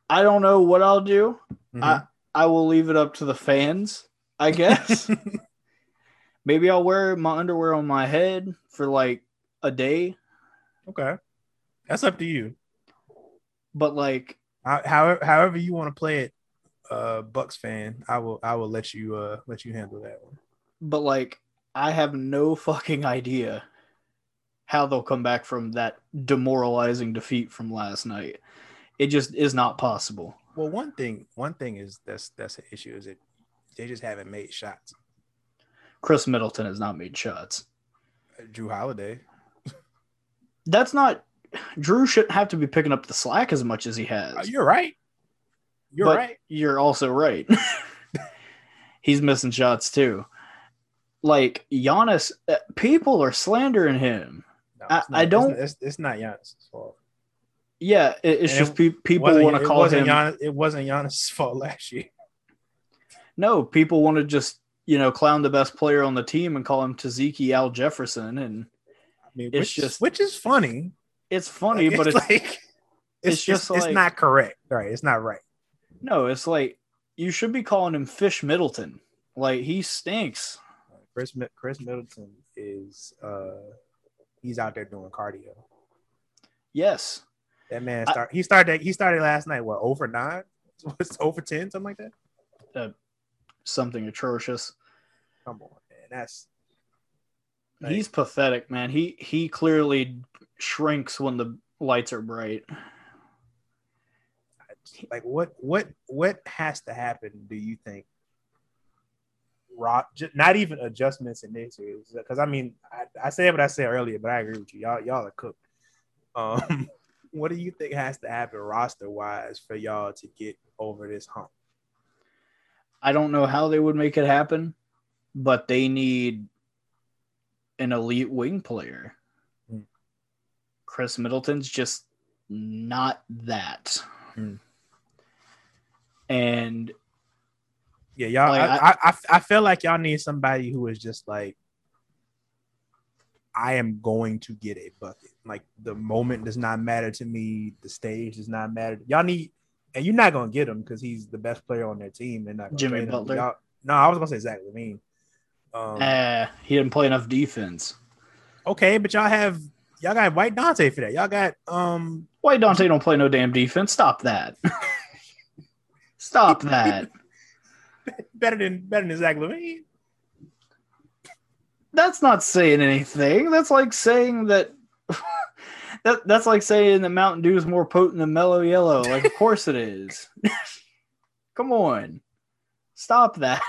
I don't know what I'll do. Mhm. I I will leave it up to the fans, I guess. Maybe I'll wear my underwear on my head for like a day, okay. That's up to you. But like However, however you want to play it, uh, Bucks fan, I will. I will let you. Uh, let you handle that one. but like I have no fucking idea how they'll come back from that demoralizing defeat from last night. It just is not possible. Well, one thing. One thing is that's that's an issue. Is that they just haven't made shots. Khris Middleton has not made shots. Jrue Holiday. That's not Jrue shouldn't have to be picking up the slack as much as he has. Uh, you're right. You're But right. You're also right. He's missing shots too. Like Giannis, uh, people are slandering him. No, I- it's I don't- It's, it's not Giannis' fault. Yeah, it- it's And just it pe- people want to call him. Giannis, it wasn't Giannis' fault last year. No, people want to just you know, clown the best player on the team and call him Taziki Al Jefferson, and I mean, It's which, just- which is funny. It's funny, Like, but it's, like it's, it's just it's like- not correct. Right? It's not right. no, it's like you should be calling him Fish Middleton. Like he stinks. Chris Khris Middleton is uh he's out there doing cardio. Yes, That man I- start he started he started last night what over nine was over ten something like that. something atrocious. Come on, man, that's Like- He's pathetic, man. He he clearly shrinks when the lights are bright. like what what what has to happen? Do you think? Rock, not even adjustments in this series because I mean I, I said what I said earlier, but I agree with you. Y'all y'all are cooked. Um, what do you think has to happen roster wise for y'all to get over this hump? I don't know how they would make it happen, but they need an elite wing player. Hmm. Khris Middleton's just not that. Hmm. And Yeah, y'all. Like, I, I, I, I feel like y'all need somebody who is just like, I am going to get a bucket. Like the moment does not matter to me. The stage does not matter. Y'all need, and you're not gonna get him because he's the best player on their team. They're not Jimmy. Butler? No, I was gonna say Zach LaVine. Um, eh, he didn't play enough defense. okay, but y'all have y'all got White Dante for that. Y'all got um Why Dante don't play no damn defense? Stop that. Stop that. better than better than Zach LaVine. That's not saying anything. That's like saying that that that's like saying that Mountain Dew is more potent than Mellow Yellow. Like, of course it is. Come on, stop that.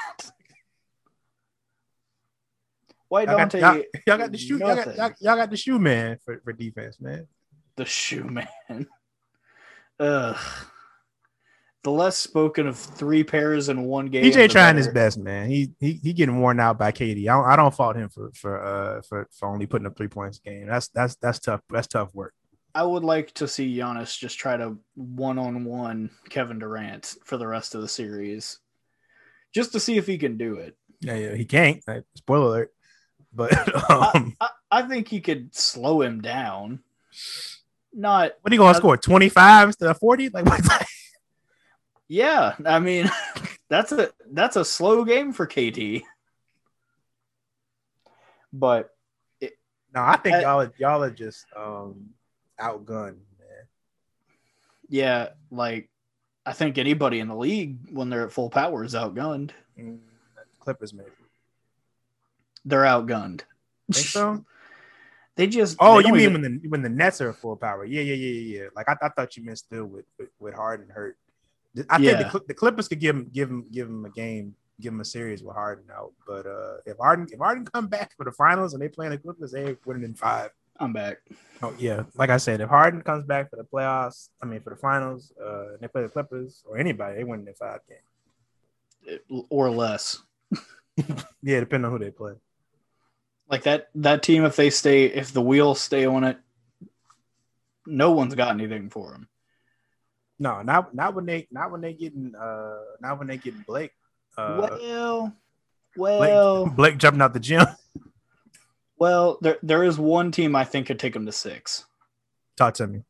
White Y'all got, y'all, y'all got the shoe. Y'all got, y'all, y'all got the shoe man for, for defense, man. the shoe man. Ugh. The less spoken of three pairs in one game. PJ the trying his best, man. He he he getting worn out by KD. I don't, I don't fault him for for uh for, for only putting up three points a game. That's that's that's tough. That's tough work. I would like to see Giannis just try to one on one Kevin Durant for the rest of the series, just to see if he can do it. Yeah, yeah he can't. Spoiler alert. But um, I, I think he could slow him down. Not, what are you gonna I- score? Twenty five instead of forty? Like yeah. I mean, that's a that's a slow game for KD. But No, I think y'all are, y'all are just um outgunned, man. yeah, like I think anybody in the league when they're at full power is outgunned. Mm, Clippers maybe. They're outgunned. Think so? They just Oh, they you mean even- when the when the Nets are full power? Yeah, yeah, yeah, yeah, yeah. Like I, I thought you meant still with with, with Harden hurt. I think Yeah. the, Cl- the Clippers could give him give him give him a game, give him a series with Harden out. But uh if Harden if Harden come back for the finals and they play the Clippers, they winning in five. I'm back. Oh yeah, like I said, if Harden comes back for the playoffs, I mean for the finals, uh, and they play the Clippers or anybody, they win in five games. or less. Yeah, depending on who they play. Like that that team, if they stay, if the wheels stay on it, no one's got anything for them. No, not not when they not when they getting uh not when they getting Blake. Uh, well, Blake, well, Blake jumping out the gym. well. There there is one team I think could take them to six. Talk to me.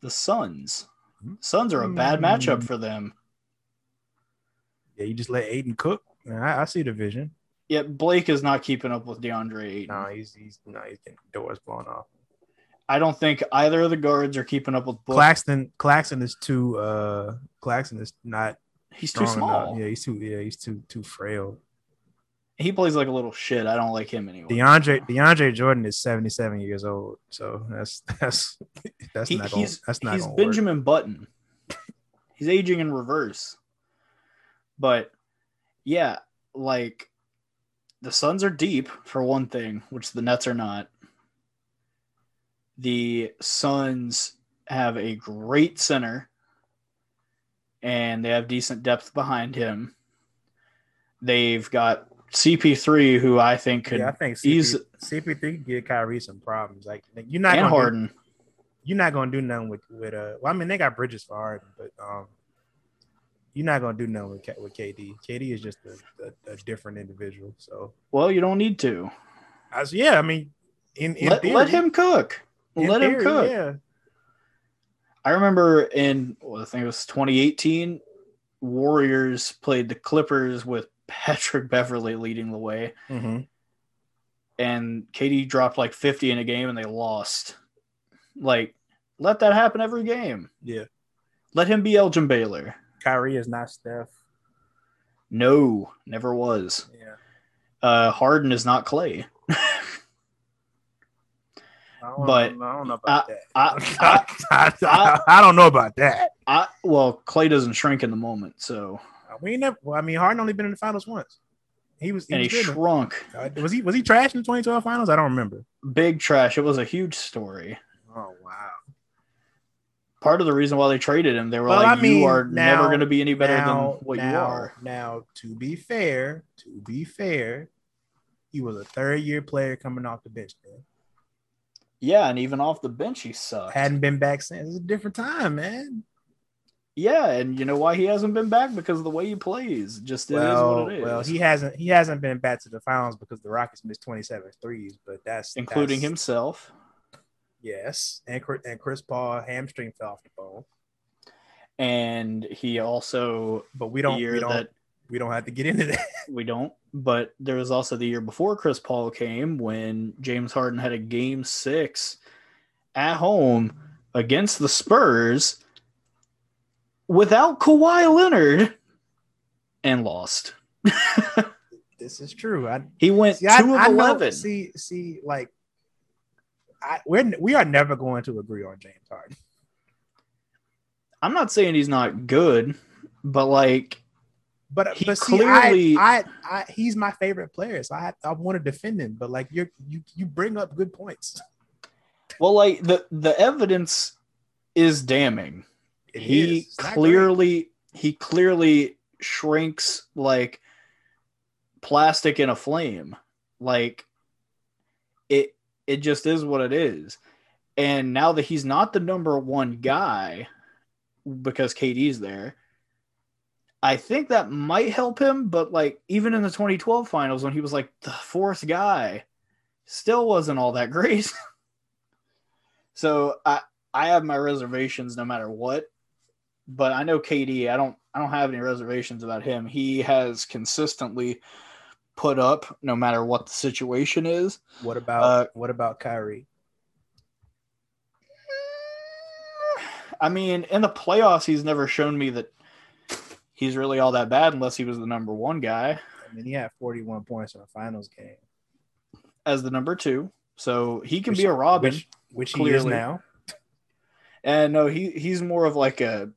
The Suns. Hmm. Suns are a bad matchup for them. Yeah, you just let Ayton cook. I, I see the vision. Yet Blake is not keeping up with DeAndre Ayton. No, he's he's no, he's getting doors blown off. I don't think either of the guards are keeping up with Book. Claxton Claxton is too uh Claxton is not He's too small. enough. Yeah, he's too yeah, he's too too frail. He plays like a little shit. I don't like him anymore. DeAndre DeAndre Jordan is 77 years old. So that's that's that's He- not gonna, he's that's not he's gonna Benjamin Button. he's aging in reverse. But yeah, like the Suns are deep for one thing, which the Nets are not. The Suns have a great center and they have decent depth behind him. They've got CP3 who I think could Yeah, I think ease- CP, CP3 can give Kyrie some problems. Like you're not and gonna do- Harden. you're not gonna do nothing with with uh. Well, I mean they got Bridges for Harden, but um, you're not gonna do nothing with, K- with KD. KD is just a, a, a different individual. So, Well, you don't need to. as yeah, I mean, in, in Let, theory, let him cook. Let him cook. Yeah, I remember in well, I think it was 2018, Warriors played the Clippers with Patrick Beverley leading the way, mm-hmm. and KD dropped like 50 in a game, and they lost. Like, let that happen every game. yeah. Let him be Elgin Baylor. Kyrie is not Steph. No, never was. Yeah, Uh, Harden is not Clay. I But, I don't know about that. I- I, I, I don't know about that. I well, Clay doesn't shrink in the moment, so We never. Well, I mean, Harden only been in the finals once. He was. He and he was, good. shrunk. Uh, was he was he trash in the 2012 finals? I don't remember. Big trash. It was a huge story. Part of the reason why they traded him, they were Well, like, I mean, "You are now- never going to be any better now, than what you are." Now, to be fair, to be fair, he was a third year player coming off the bench. Man. Yeah, and even off the bench, he sucked. Hadn't been back since. It's a different time, man. yeah, and you know why he hasn't been back because of the way he plays. Just it is well, what it is. well, he hasn't he hasn't been back to the finals because the Rockets missed 27 threes, but that's including that's- himself. Yes, and Chris, and Chris Paul hamstring fell off the bone, And he also but we don't we don't that we don't have to get into that. we don't. But there was also the year before Chris Paul came when James Harden had a game six at home against the Spurs without Kawhi Leonard and lost. this is true. I He went See, I, two of I know- eleven. see, see, like, I, we're we are never going to agree on James Harden. I'm not saying he's not good, but like But He but see, clearly- I, I, I, he's my favorite player, so I, I want to defend him. But like, you you you bring up good points. well like the the evidence is damning. It he is. It's not great. clearly he clearly shrinks like plastic in a flame. Like it just is what it is. And now that he's not the number one guy because KD's there, I think that might help him. But like even in the 2012 finals when he was like the fourth guy, still wasn't all that great. so I I have my reservations no matter what. But I know KD, I don't I don't have any reservations about him. He has consistently put up no matter what the situation is. What about Uh, what about Kyrie? I mean, in the playoffs, he's never shown me that he's really all that bad unless he was the number one guy I mean, he had 41 points in a finals game, as the number two. So he can Which- be a Robin. which which he is now. and no, he he's more of like a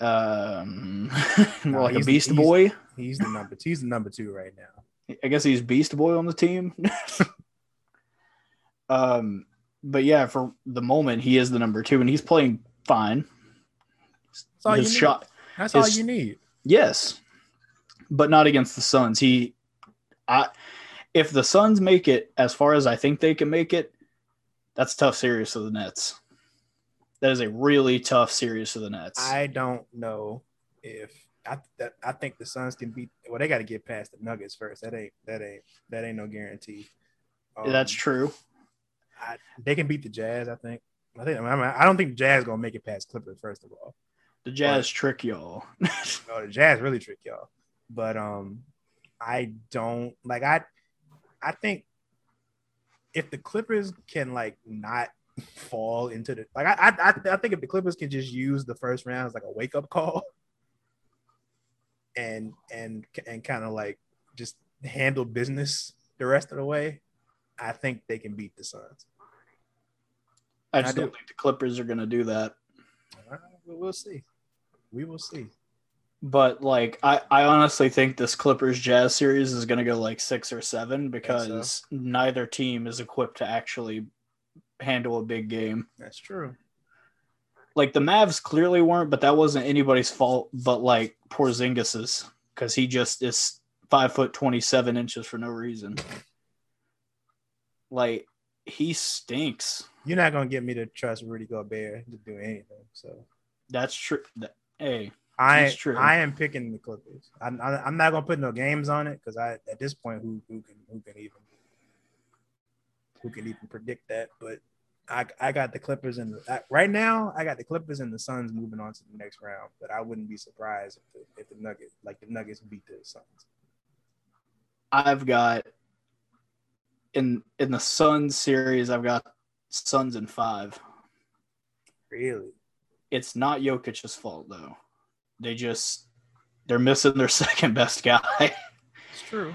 um more No, like a Beast he's- Boy. He's the number. He's the number two right now. I guess he's Beast Boy on the team. um, but yeah, for the moment, he is the number two, and he's playing fine. That's all His you need. shot, That's all you need. yes, but not against the Suns. He, I, if the Suns make it as far as I think they can make it, that's tough series for the Nets. That is a really tough series for the Nets. I don't know if I that, I think the Suns can beat. Well, they got to get past the Nuggets first. That ain't that ain't that ain't no guarantee. Um, that's true. I, they can beat the Jazz. I think. I think. I, mean, I don't think the Jazz gonna make it past Clippers. First of all, The Jazz trick y'all. no, the Jazz really trick y'all. But um, I don't like. I I think if the Clippers can like not fall into the like, I I I- think if the Clippers can just use the first round as like a wake up call, and and and kind of like just handle business the rest of the way, I think they can beat the Suns. I just I don't think the Clippers are going to do that. Right, we'll see. We will see. But like I, I honestly think this Clippers Jazz series is gonna go like six or seven because neither team is equipped to actually handle a big game. That's true. Like the Mavs clearly weren't, but that wasn't anybody's fault but like Porzingis's because he just is five foot twenty seven inches for no reason. Like he stinks. You're not gonna get me to trust Rudy Gobert to do anything. So That's true. Hey, I true. I am picking the Clippers. I'm I'm not gonna put no games on it because I at this point who who can who can even who can even predict that? But I I got the Clippers and I, right now I got the Clippers and the Suns moving on to the next round. But I wouldn't be surprised if the, if the Nuggets like the Nuggets beat the Suns. I've got in in the Suns series, I've got Suns in five. Really? It's not Jokic's fault though. They just they're missing their second best guy. It's true.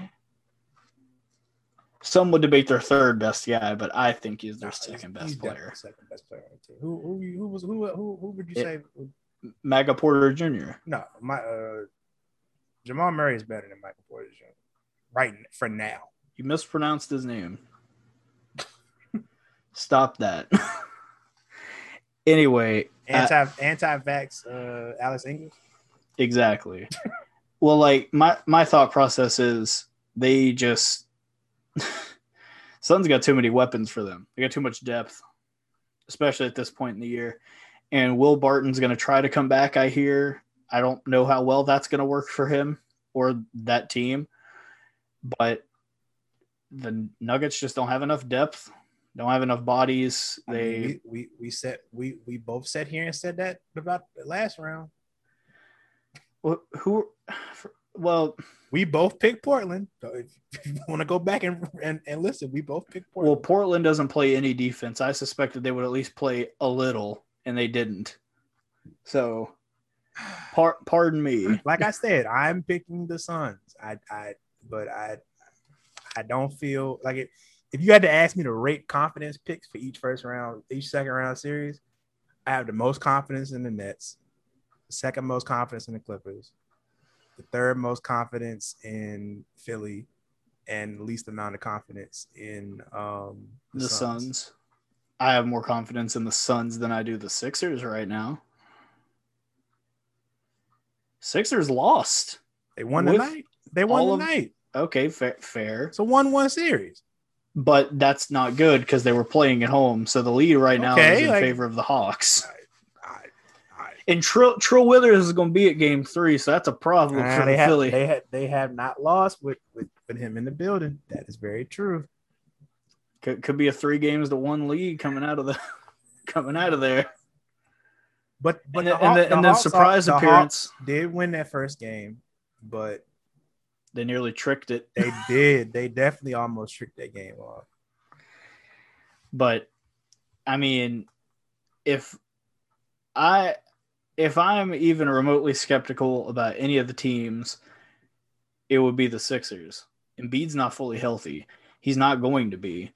Some would debate their third best guy, but I think he's their second he's- he's best definitely player. Second best player on the team. Who who who was who who who would you It- say? Maga Porter Jr. No, my uh, Jamal Murray is better than Michael Porter Jr. Right for now. You mispronounced his name. Stop that. anyway, Anti anti vax uh, Alice English. exactly. well, like my my thought process is they just Suns got too many weapons for them. They got too much depth, especially at this point in the year. And Will Barton's going to try to come back. I hear. I don't know how well that's going to work for him or that team, but the Nuggets just don't have enough depth. Don't have enough bodies. I mean, They we, we we said we we both sat here and said that about the last round. who, who well We both picked Portland. So if you want to go back and, and and listen, we both picked Portland. Well, Portland. Doesn't play any defense. I suspected they would at least play a little, and they didn't. So, par- pardon me. like I said, I'm picking the Suns. I I but I I don't feel like it. If you had to ask me to rate confidence picks for each first round, each second round series, I have the most confidence in the Nets, second most confidence in the Clippers, the third most confidence in Philly, and least amount of confidence in um, The Suns. I have more confidence in the Suns than I do the Sixers right now. Sixers lost. They won the night. They won the of- night. Okay, fair, fair. It's a one-one series. But that's not good because they were playing at home. So the lead right now Okay, is in like- favor of the Hawks. And Trill, Trill Withers is going to be at game three. So that's a problem Nah, for they have Philly. they had they have not lost with, with with him in the building. That is very true. Could, could be a three games to one lead coming out of the coming out of there. But but and the then, and then, the and then surprise appearance. Did win that first game, but They nearly tricked it. they did. They definitely almost tricked that game off. But I mean, if I if I'm even remotely skeptical about any of the teams, it would be the Sixers. Embiid's not fully healthy. He's not going to be.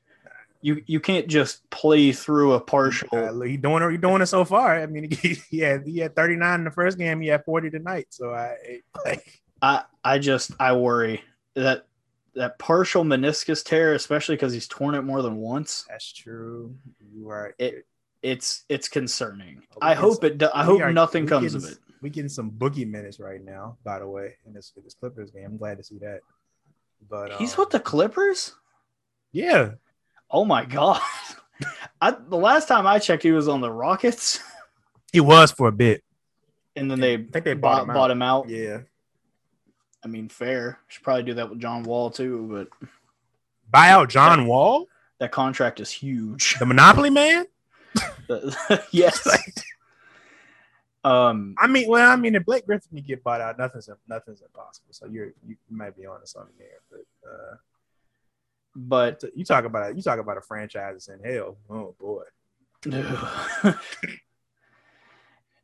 You you can't just play through a partial. Uh, he doing it. He doing it so far. I mean, he, he had he had 39 in the first game. He had 40 tonight. So I like I I just I worry that that partial meniscus tear, especially because he's torn it more than once. that's true. You are. It it's it's concerning. I hope some- it. do- I hope are- nothing comes getting- of it. We getting some boogie minutes right now. By the way, in this this Clippers game, I'm glad to see that. But He's um, with the Clippers. yeah. Oh my god! I, the last time I checked, he was on the Rockets, He was for a bit. and then they I think they bought, bought, him, bought him out. Yeah. I mean, fair. Should probably do that with John Wall too, but Buy out John Wall, that contract is huge. the Monopoly man. yes. um, I mean, well, I mean, if Blake Griffin can get bought out, nothing's nothing's impossible. So you're you might be on to something there. But uh, but you talk about you talk about a franchise that's in hell. Oh boy.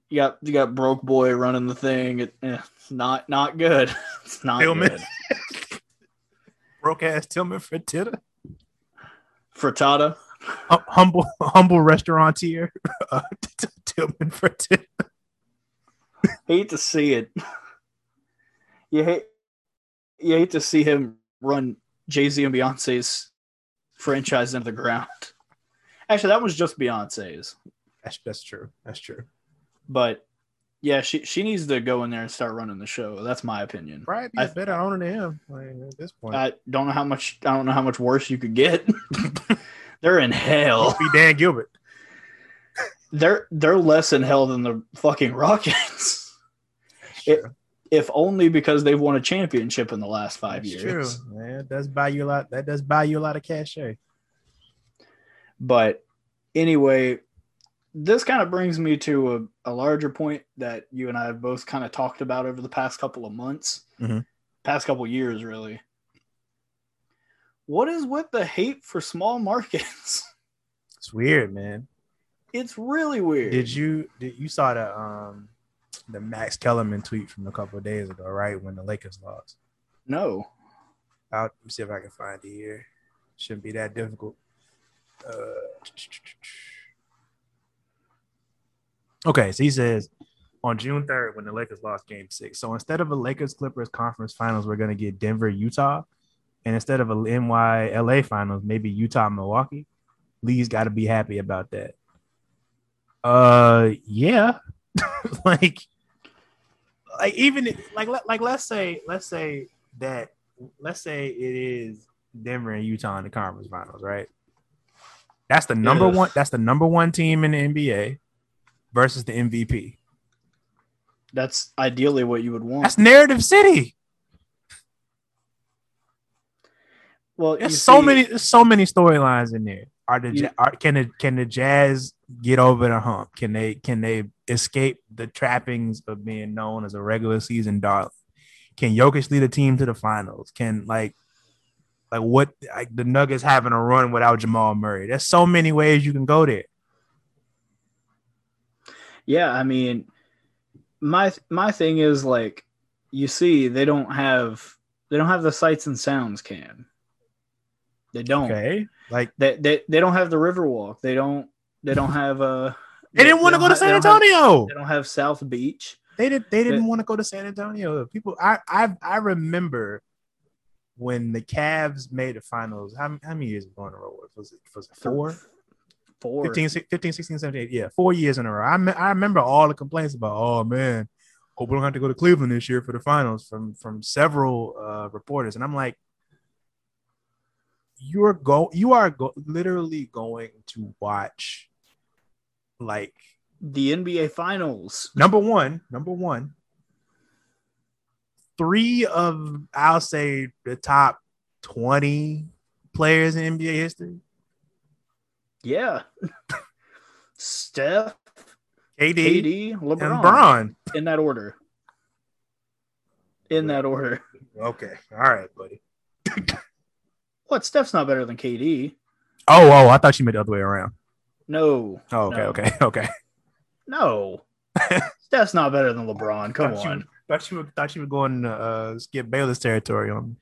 you got you got broke boy running the thing. It, eh, it's not not good. It's not Tillman. good. Broke ass Tillman Fertitta, Frittata. Hum- humble humble restaurateur, uh, Tillman Fertitta. hate to see it. You hate you hate to see him run Jay Z and Beyonce's franchise into the ground. Actually, that was just Beyonce's, That's that's true. That's true. but yeah, she she needs to go in there and start running the show. That's my opinion. Probably be I, better owner than him like, at this point. I don't know how much I don't know how much worse you could get. they're in hell. be Dan Gilbert. They're they're less in hell than the fucking Rockets. It- if only because they've won a championship in the last five That's years. true. Man, that does buy you a lot. That does buy you a lot of cachet. But anyway, this kind of brings me to a, a larger point that you and I have both kind of talked about over the past couple of months, Mhm. past couple years, really. What is with the hate for small markets? It's weird, man. it's really weird. Did you did you saw the um the Max Kellerman tweet from a couple of days ago, right? When the Lakers lost. No. I'll let me see if I can find it here. Shouldn't be that difficult. Uh, okay, so he says on June 3rd, when the Lakers lost game six. So instead of a Lakers Clippers conference finals, we're gonna get Denver, Utah. And instead of a NY LA finals, maybe Utah, Milwaukee. Lee's gotta be happy about that. Uh yeah. like like even if- like like let's say let's say that let's say it is Denver and Utah in the conference finals, right? That's the number Yes. one. That's the number one team in the NBA versus the MVP. That's ideally what you would want. That's narrative city. Well, There's so see, many. There's so many storylines in there. Are the You- are, can the can the Jazz get over the hump? Can they can they escape the trappings of being known as a regular season darling? Can Jokic lead a team to the finals? Can like like what like the Nuggets having a run without Jamal Murray? There's so many ways you can go there. Yeah, I mean, my my thing is like, you see, they don't have they don't have the sights and sounds. Cam, they don't. Okay, like They, they they don't have the Riverwalk. They don't they don't have uh. they didn't want to go to San they don't have- Antonio. They don't have South Beach. They did. They didn't want to go to San Antonio. People, I, I, I remember when the Cavs made the finals. How, how many years ago in a row was it? Was it four? Four. 15, 15, 16, 17, yeah, four years in a row. I, me- I remember all the complaints about, oh man, hope we don't have to go to Cleveland this year for the finals from from several uh, reporters, and I'm like, you're go, you are go- literally going to watch, like The NBA Finals. number one, number one, three of I'll say the top twenty players in NBA history. Yeah. Steph, KD, KD, LeBron, and Braun. in that order. In that order. Okay, all right, buddy. What? Steph's not better than KD. Oh, oh, I thought you meant the other way around. No. Oh, okay, No. okay, okay. No. Steph's not better than LeBron. Come thought on. You, thought you were thought you were going to uh, Skip Bayless territory on me.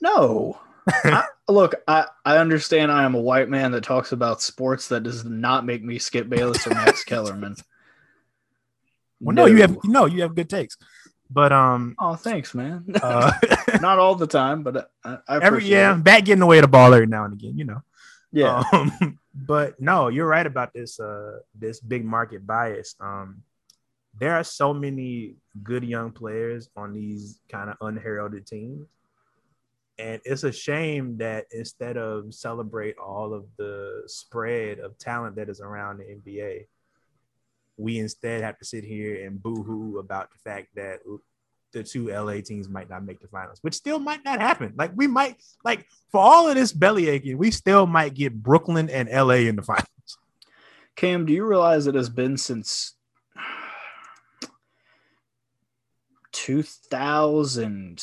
No. I, look, I, I understand I am a white man that talks about sports. That does not make me Skip Bayless or Max Kellerman. Well, no, you have no, you have good takes, but um, Oh, thanks, man. uh, not all the time, but I, I every yeah, it. back getting away the ball every now and again, you know. Yeah. Um, but no, you're right about this uh this big market bias. Um there are so many good young players on these kind of unheralded teams. And it's a shame that instead of celebrate all of the spread of talent that is around the NBA, we instead have to sit here and boo-hoo about the fact that the two LA teams might not make the finals, which still might not happen. Like we might, like for all of this belly aching, we still might get Brooklyn and LA in the finals. Cam, do you realize it has been since 2000,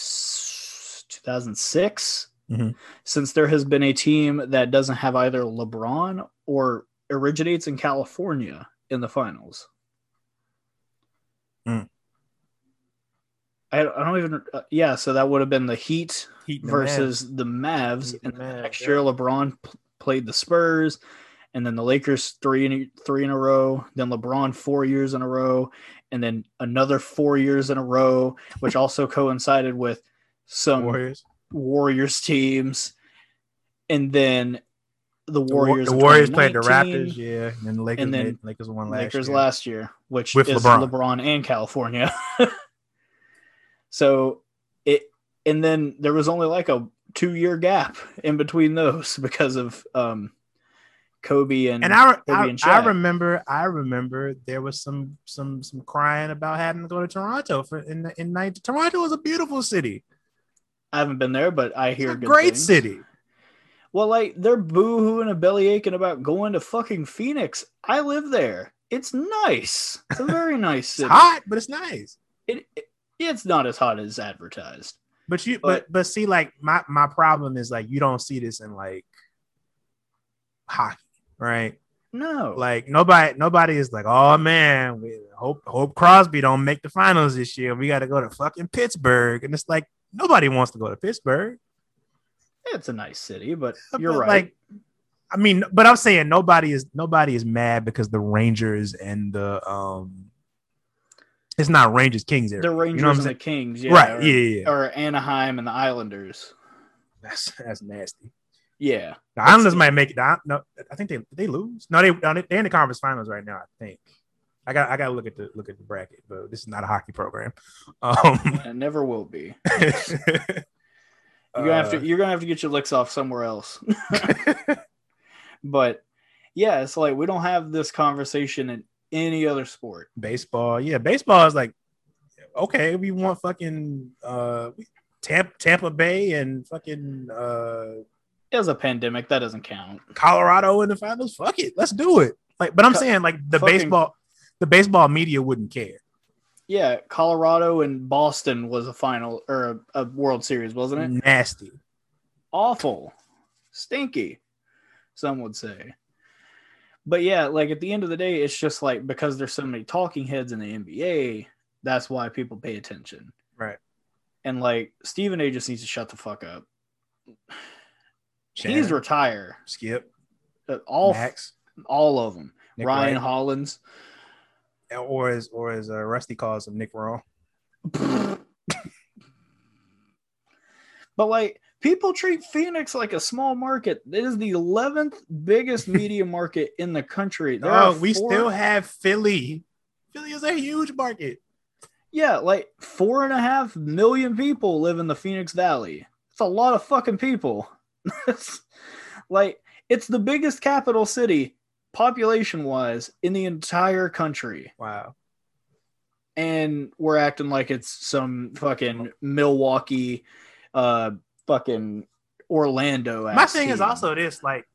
2006 Mhm. since there has been a team that doesn't have either LeBron or originates in California in the finals? Mm. I, I don't even, uh, yeah, so that would have been the Heat Heat the versus the Mavs. Heat And the Mavs, next yeah. year, LeBron p- played the Spurs, and then the Lakers three in three in a row. Then LeBron four years in a row, and then another four years in a row, which also coincided with some Warriors. Warriors teams, and then the The Warriors. The in Warriors played the Raptors, yeah, and then the Lakers. and then made, Lakers won last Lakers year. last year, which With is LeBron. LeBron. and California. so it, and then there was only like a two year gap in between those because of um, Kobe and And I, I, and I remember, I remember there was some, some, some crying about having to go to Toronto for in the, in night. Toronto is a beautiful city. I haven't been there, but I It's hear a good great things. city. Well, like they're boo-hooing and belly aching about going to fucking Phoenix. I live there. It's nice. It's a very nice It's city. hot, but it's nice. It, it- it's not as hot as advertised. But you, But- but but see, like my my problem is like you don't see this in like hockey, right? No, Like nobody nobody is like, oh man, we hope hope Crosby don't make the finals this year. We got to go to fucking Pittsburgh, and it's like nobody wants to go to Pittsburgh. it's a nice city, but But, you're right. Like, I mean, but I'm saying nobody is nobody is mad because the Rangers and the um, it's not Rangers Kings area. the Rangers you know what I'm and the? Kings, yeah, right? or, Yeah, yeah, or Anaheim and the Islanders. That's that's nasty. Yeah, The Islanders might make it. I, no, I think they they lose. No, they no, they- they're in the conference finals right now. I think. I got I got to look at the look at the bracket, but this is not a hockey program. Um, it never will be. You're gonna have to uh, you're gonna have to get your licks off somewhere else. but yeah, it's like we don't have this conversation in any other sport. baseball. Yeah, baseball is like okay. We want fucking uh Tampa, Tampa Bay and fucking uh As a pandemic, that doesn't count. Colorado in the finals. Fuck it, let's do it. Like, but I'm Co- saying like the fucking- baseball, the baseball media wouldn't care. Yeah, Colorado and Boston was a final or a, a World Series, wasn't it? Nasty. Awful, stinky, some would say. But yeah, like at the end of the day, it's just like because there's so many talking heads in the NBA, that's why people pay attention. Right. And like Stephen A. just needs to shut the fuck up. He's Shannon, retire. Skip, Uh, All Max, all of them. Nick Ryan Wright, Hollins. or as or as uh, Rusty calls him, Nick Wrong. But like people treat Phoenix like a small market. It is the 11th biggest media market in the country. There Oh, we four- still have Philly. Philly is a huge market. yeah, like four and a half million people live in the Phoenix Valley. It's a lot of fucking people. It's- like it's the biggest capital city population wise in the entire country. Wow. and we're acting like it's some fucking Milwaukee, uh, fucking Orlando. My thing is also this: like,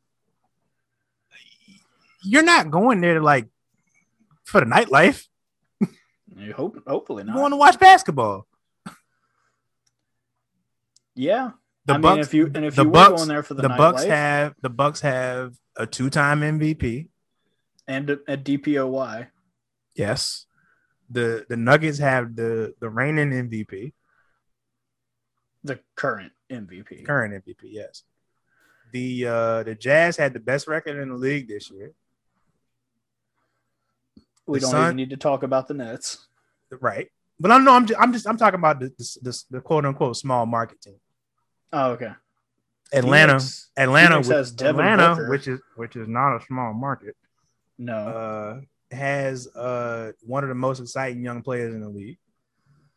you're not going there to like for the nightlife. I hope, hopefully not. Going to watch basketball. yeah, The I mean, Bucks, if you and if the you Bucks, were going there for the, the Bucks have the Bucks have a two-time MVP. and a, a DPOY, Yes. The the Nuggets have the the reigning MVP, the current MVP. current MVP. Yes. The uh the Jazz had the best record in the league this year. we the don't Sun- even need to talk about the Nets. Right. But I'm no, I'm just I'm just I'm talking about the the, the, the quote unquote small market team. Oh, okay. Atlanta, Phoenix- Atlanta, Phoenix which- Devin Atlanta, Booker. which is which is not a small market, No, uh, has uh one of the most exciting young players in the league.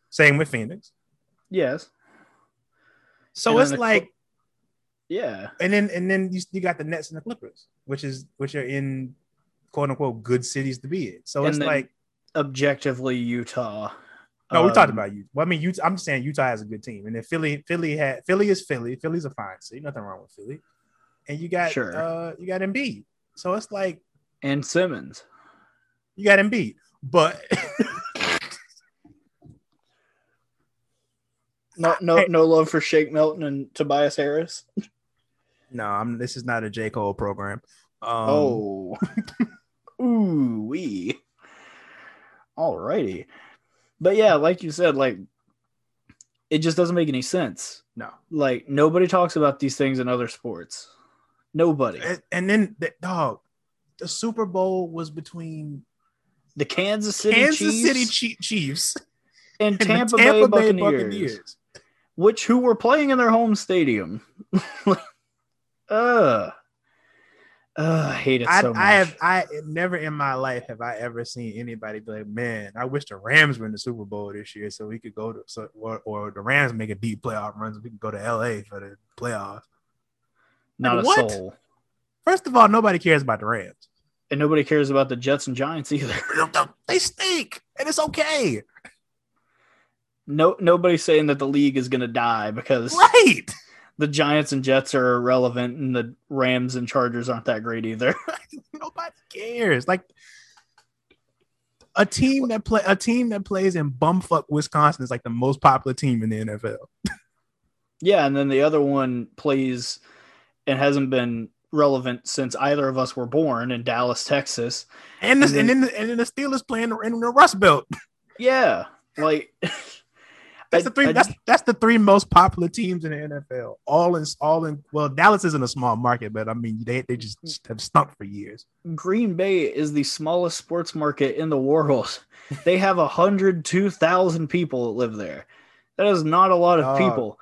Same with Phoenix. yes, So it's the like, yeah, and then and then you, you got the Nets and the Clippers, which is which are in quote unquote good cities to be in. So And it's like, objectively Utah. no, we talked Um, about you. Well, I mean, Utah. I'm saying Utah has a good team, and then Philly, Philly had Philly is Philly. Philly's a fine city, nothing wrong with Philly. And you got Sure. uh you got Embiid. So it's like and Simmons. you got Embiid, but No, no, Hey. no love for Shake Milton and Tobias Harris. no, I'm. This is not a J Cole program. Um, oh, ooh wee. Alrighty, but yeah, like you said, like it just doesn't make any sense. no. Like nobody talks about these things in other sports. Nobody. And, and then the dog, the Super Bowl was between The Kansas City Kansas Chiefs City Chiefs and and the Tampa, Bay, Buccaneers, which who were playing in their home stadium. Ugh. Ugh, I hate it I, so much. I have I never in my life have I ever seen anybody be like, man, I wish the Rams were in the Super Bowl this year so we could go to so, or, or the Rams make a deep playoff run so we can go to LA for the playoffs. Not Like, a what? soul. First of all, nobody cares about the Rams. And nobody cares about the Jets and Giants either. They stink, and it's okay. No, nobody's saying that the league is going to die because Right. the Giants and Jets are irrelevant, and the Rams and Chargers aren't that great either. Nobody cares. Like a team that play a team that plays in bumfuck Wisconsin is like the most popular team in the NFL. yeah, and then the other one plays and hasn't been relevant since either of us were born in Dallas, Texas. And And and then- then the, and then the Steelers playing in the Rust Belt. Yeah, like That's the three. That's that's the three most popular teams in the NFL. All in all in. Well, Dallas isn't a small market, but I mean they they just mm. have stunk for years. Green Bay is the smallest sports market in the world. They have a hundred two thousand people that live there. That is not a lot of Dog. people.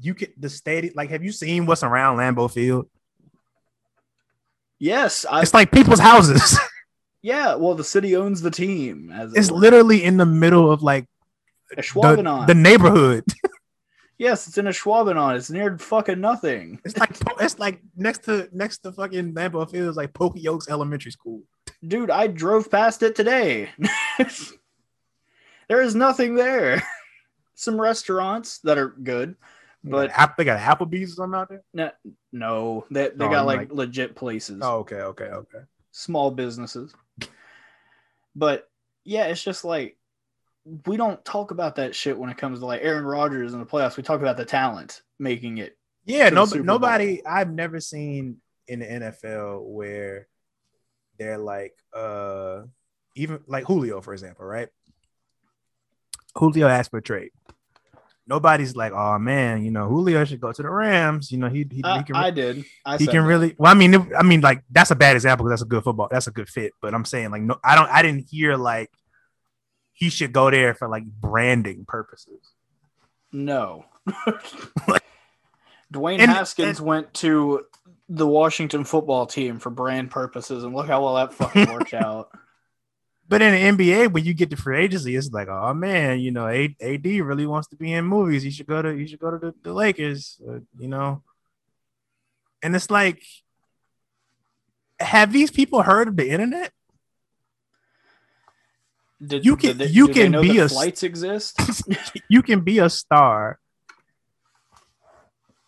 You can the stadium. Like, have you seen what's around Lambeau Field? Yes, I, It's like people's houses. yeah. Well, the city owns the team. As it it's were. literally in the middle of like the, the neighborhood. yes, it's in a Schwabenon. It's near fucking nothing. It's like it's like next to next to fucking Lambeau Field is like Pokey Oaks Elementary School. Dude, I drove past it today. there is nothing there. Some restaurants that are good. But But- they got Applebee's or something out there. No, no they, they Oh, got like, like- legit places. Oh, okay, okay, okay. small businesses. But yeah, it's just like we don't talk about that shit when it comes to like Aaron Rodgers in the playoffs. We talk about the talent making it. Yeah, no, nobody. I've never seen in the NFL where they're like, uh, even like Julio, for example, right? Julio asked for trade. Nobody's like, oh man, you know, Julio should go to the Rams. You know, he he, I, he can I did. I he can that. really. Well, I mean, it- I mean, like that's a bad example because that's a good football. That's a good fit. But I'm saying like, no, I don't. I didn't hear like he should go there for like branding purposes. no. Dwayne And- Haskins went to the Washington football team for brand purposes, and look how well that fucking worked out. But in the NBA, when you get to free agency, it's like, oh man, you know, AD really wants to be in movies. You should go to you should go to the, the Lakers, uh, you know. And it's like, have these people heard of the internet? Did, You can- they- you can be a- flights exist. you can be a star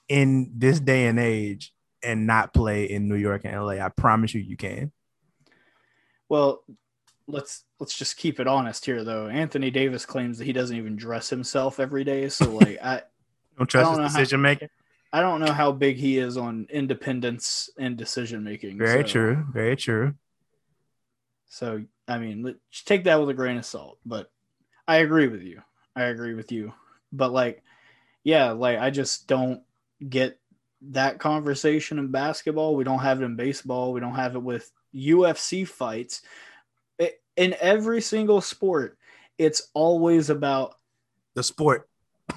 in this day and age and not play in New York and LA. I promise you, you can. Well, let's let's just keep it honest here, though. Anthony Davis claims that he doesn't even dress himself every day. So, like, I Don't trust I don't his how- decision making. I don't know how big he is on independence and decision making. Very so, true. Very true. So, I mean, let- take that with a grain of salt. But I agree with you. I agree with you. But like, yeah, like I just don't get that conversation in basketball. We don't have it in baseball. We don't have it with UFC fights. It, in every single sport, it's always about The sport.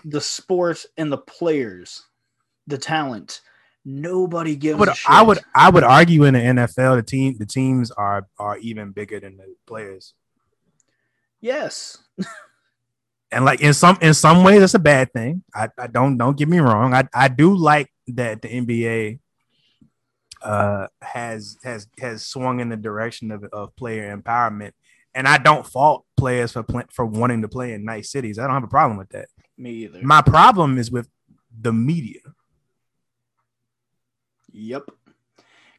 the sport and the players, the talent. Nobody gives would. I would I would argue in the NFL the team the teams are are even bigger than the players. yes. And like in some in some ways that's a bad thing. I, I don't don't get me wrong. I, I do like that the NBA uh has has has swung in the direction of, of player empowerment. And I don't fault players for pl- for wanting to play in nice cities. I don't have a problem with that. Me either. My problem is with the media. Yep.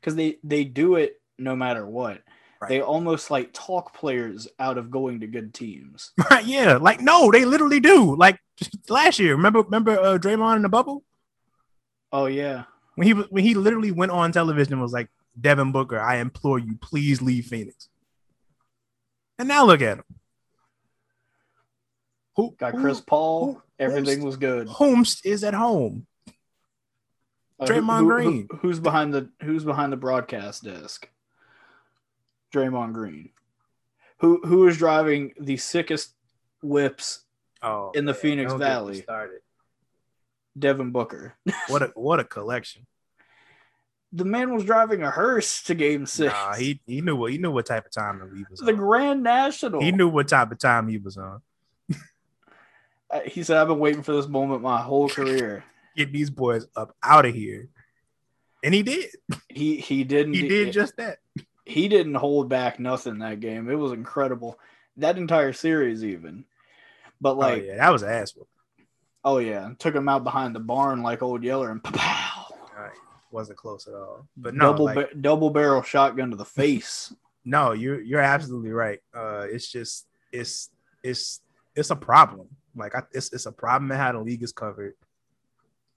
Because they they do it no matter what. Right. They almost like talk players out of going to good teams. Right? Yeah. Like no, they literally do. Like last year, remember remember uh, Draymond in the bubble Oh yeah. when he was when he literally went on television and was like, "Devin Booker, I implore you, please leave Phoenix." And now look at him. Who Got Chris Paul. who- Everything was good. Holmes is at home. Uh, Draymond who- Green. who- who's behind the Who's behind the broadcast desk? Draymond Green. Who Who is driving the sickest whips? Oh, In the Phoenix don't get me Valley. Started. Devin Booker. What a what a collection. The man was driving a hearse to Game Six. Nah, he he knew what he knew what type of time he was the on. Grand National. He knew what type of time he was on. Uh, he said, "I've been waiting for this moment my whole career." Get these boys up out of here. and he did. He he didn't. He did just that. he didn't hold back nothing that game. It was incredible. That entire series, even. But like, oh, yeah, that was ass. oh yeah, took him out behind the barn like old Yeller and pow, right. Wasn't close at all. But no, double like, ba- double barrel shotgun to the face. no, you're you're absolutely right. Uh, it's just it's it's it's a problem. Like I, it's it's a problem in how the league is covered,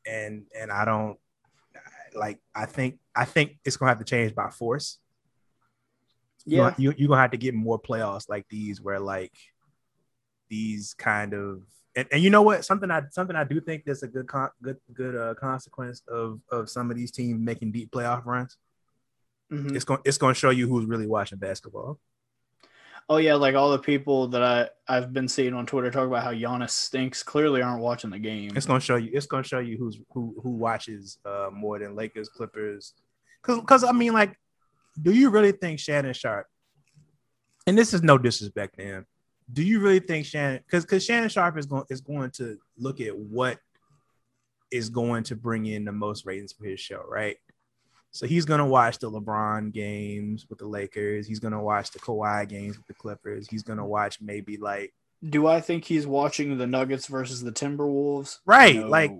and and I don't like. I think I think it's gonna have to change by force. Yeah, you you're gonna have to get more playoffs like these where like these kind of and, and you know what something I something I do think that's a good con- good good uh, consequence of of some of these teams making deep playoff runs. Mhm. It's going it's going to show you who's really watching basketball. Oh yeah, like all the people that I I've been seeing on Twitter talk about how Giannis stinks clearly aren't watching the game. It's to show you it's to show you who's who who watches uh more than Lakers Clippers cuz cuz I mean like do you really think Shannon Sharpe and this is no disrespect to him do you really think Shannon because because Shannon Sharpe is going is going to look at what is going to bring in the most ratings for his show, right? So he's gonna watch the LeBron games with the Lakers. He's gonna watch the Kawhi games with the Clippers. He's gonna watch maybe like Do I think he's watching the Nuggets versus the Timberwolves? right, No. like.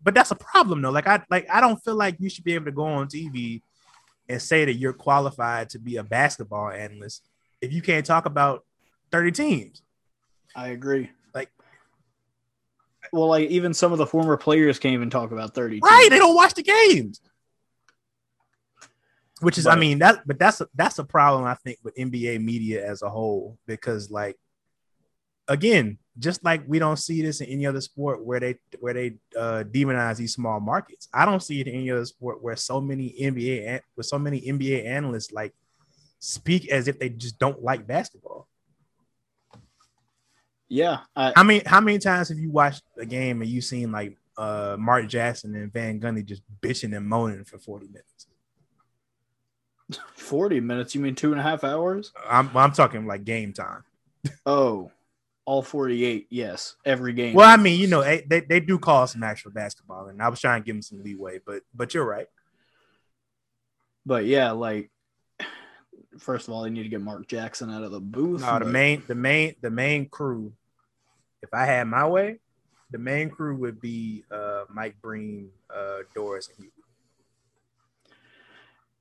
But that's a problem though. Like I like I don't feel like you should be able to go on TV and say that you're qualified to be a basketball analyst if you can't talk about 30 teams. I agree. Well, like even some of the former players can't even talk about thirty. Right, they don't watch the games. Which is, I mean, that but that's a, that's a problem I think with NBA media as a whole because like again, just like we don't see this in any other sport where they where they uh, demonize these small markets. I don't see it in any other sport where so many NBA with so many NBA analysts like speak as if they just don't like basketball. Yeah, I, How many how many times have you watched a game and you seen like uh Mark Jackson and Van Gundy just bitching and moaning for 40 minutes? forty minutes. You mean two and a half hours? I'm I'm talking like game time. Oh, all forty-eight. Yes, every game. Well, I mean, you know, they, they, they do call some actual basketball, and I was trying to give them some leeway, but but you're right. but yeah, like first of all, they need to get Mark Jackson out of the booth. No, the main the main the main crew. If I had my way, the main crew would be uh Mike Breen, uh Doris, and Hugh.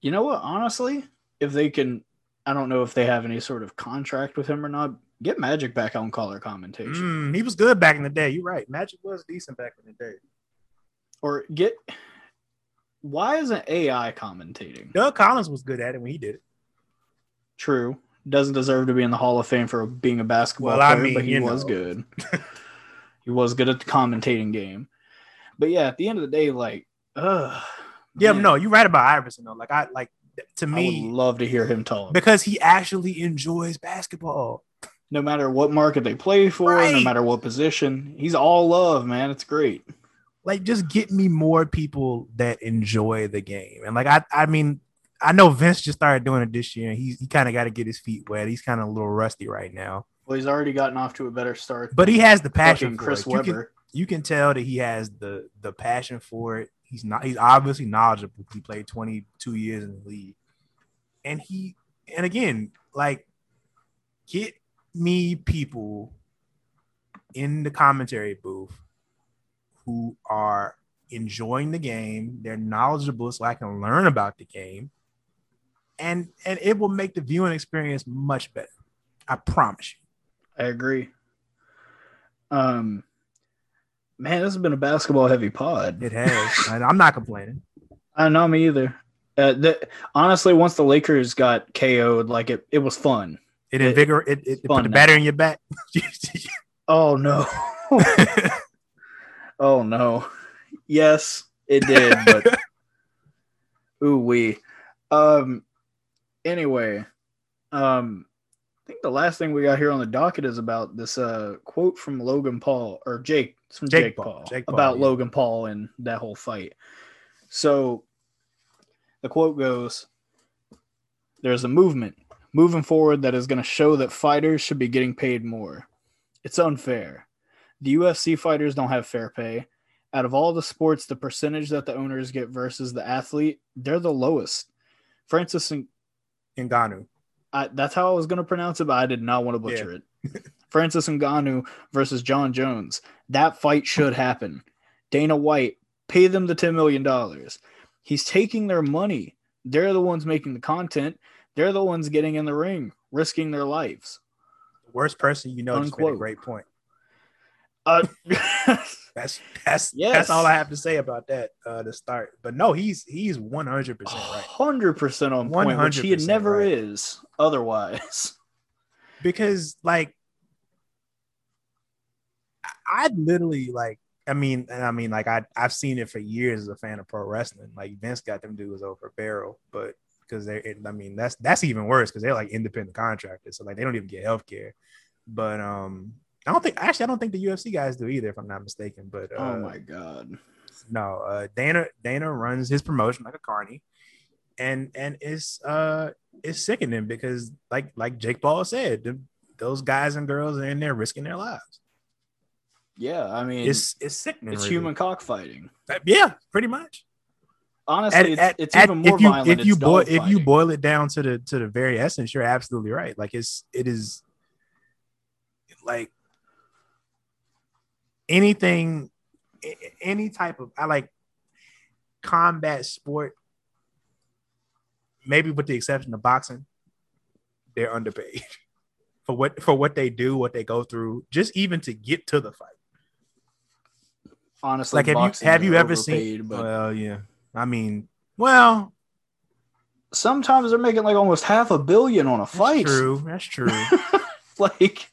You know what? Honestly, if they can, I don't know if they have any sort of contract with him or not. Get Magic back on color commentation, Mm, he was good back in the day. You're right. Magic was decent back in the day. or get. Why isn't AI commentating? Doug Collins was good at it when he did it. True, doesn't deserve to be in the Hall of Fame for being a basketball Well, I player, mean, but he was know. good. he was good at the commentating game. But yeah, at the end of the day, like, ugh, Yeah, no, you're right about Iverson though. Like I like to I me would love to hear him talk. because he actually enjoys basketball. no matter what market they play for, no matter what position, he's all love, man. It's great. Like just get me more people that enjoy the game. And like I I mean, I know Vince just started doing it this year and he's he kind of got to get his feet wet. He's kind of a little rusty right now. Well, he's already gotten off to a better start. But he has the passion for Chris it. You can, you can tell that he has the the passion for it. He's not he's obviously knowledgeable. He played 22 years in the league. And he and again, like get me people in the commentary booth who are enjoying the game, they're knowledgeable so I can learn about the game. And and it will make the viewing experience much better. I promise you. I agree. Um, man, this has been a basketball heavy pod. It has. I'm not complaining. I know me either. Uh, the, honestly, once the Lakers got KO'd, like it, it was fun. It It- invigor it, it, it put the now. battery in your back. Oh no. oh no. Yes, it did, but ooh we. Um anyway, um I think the last thing we got here on the docket is about this uh quote from Logan Paul or Jake it's from Jake Jake, Paul, Paul, Jake Paul, about yeah. Logan Paul and that whole fight. So the quote goes there's a movement moving forward that is going to show that fighters should be getting paid more. It's unfair. The UFC fighters don't have fair pay, out of all the sports, the percentage that the owners get versus the athlete, they're the lowest. Francis and Ngannou. I, that's how I was going to pronounce it, but I did not want to butcher it. Francis Ngannou versus Jon Jones. That fight should happen. Dana White, pay them the $10 million. He's taking their money. They're the ones making the content. They're the ones getting in the ring, risking their lives. The worst person you know just made a Unquote. great point. Uh, That's that's Yes. that's all I have to say about that uh to start. But no, he's he's one hundred percent right. hundred percent on point, which he never right. is otherwise. Because like I- literally like I mean and I mean like I I've seen it for years as a fan of pro wrestling. Like Vince got them dudes over barrel, but because they're it, I mean that's that's even worse because they're like independent contractors. So like they don't even get health care. But um I don't think actually I don't think the UFC guys do either, if I'm not mistaken. But uh, oh my god. no, uh, Dana Dana runs his promotion like a carny, and and it's uh it's sickening because like like Jake Paul said, the, those guys and girls are in there risking their lives. Yeah, I mean It's it's sickening. it's really. human cockfighting. Uh, yeah, pretty much. Honestly, At- it's, at- it's at- even more if you, violent. If you boil if you boil it down to the to the very essence, you're absolutely right. Like it's it is like anything any type of I like combat sport, maybe with the exception of boxing, they're underpaid for what for what they do, what they go through, just even to get to the fight. honestly, Like have you have you ever seen? But Well, yeah. I mean, well, sometimes they're making like almost half a billion on a that's fight. true. That's true. Like,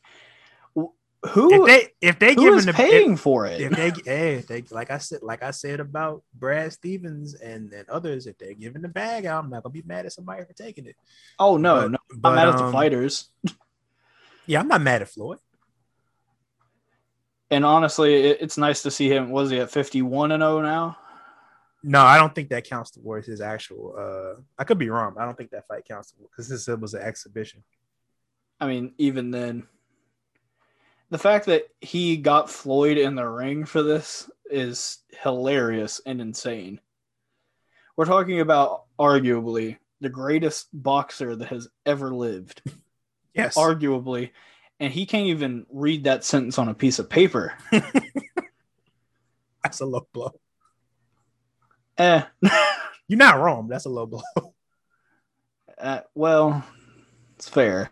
who if they if they giving the paying for it? if, if they hey if they like I said like I said about Brad Stevens and and others if they're giving the bag out, I'm not gonna be mad at somebody for taking it. oh no, But- no, but, I'm mad at the um, fighters. Yeah, I'm not mad at Floyd. And honestly, it, it's nice to see him. Was he at 51 and 0 now? No, I don't think that counts towards his actual. uh I could be wrong. But I don't think that fight counts because this was an exhibition. I mean, even then, the fact that he got Floyd in the ring for this is hilarious and insane. We're talking about arguably the greatest boxer that has ever lived, Yes, arguably, and he can't even read that sentence on a piece of paper. that's a low blow. Eh, You're not wrong. That's a low blow. uh, well, it's fair.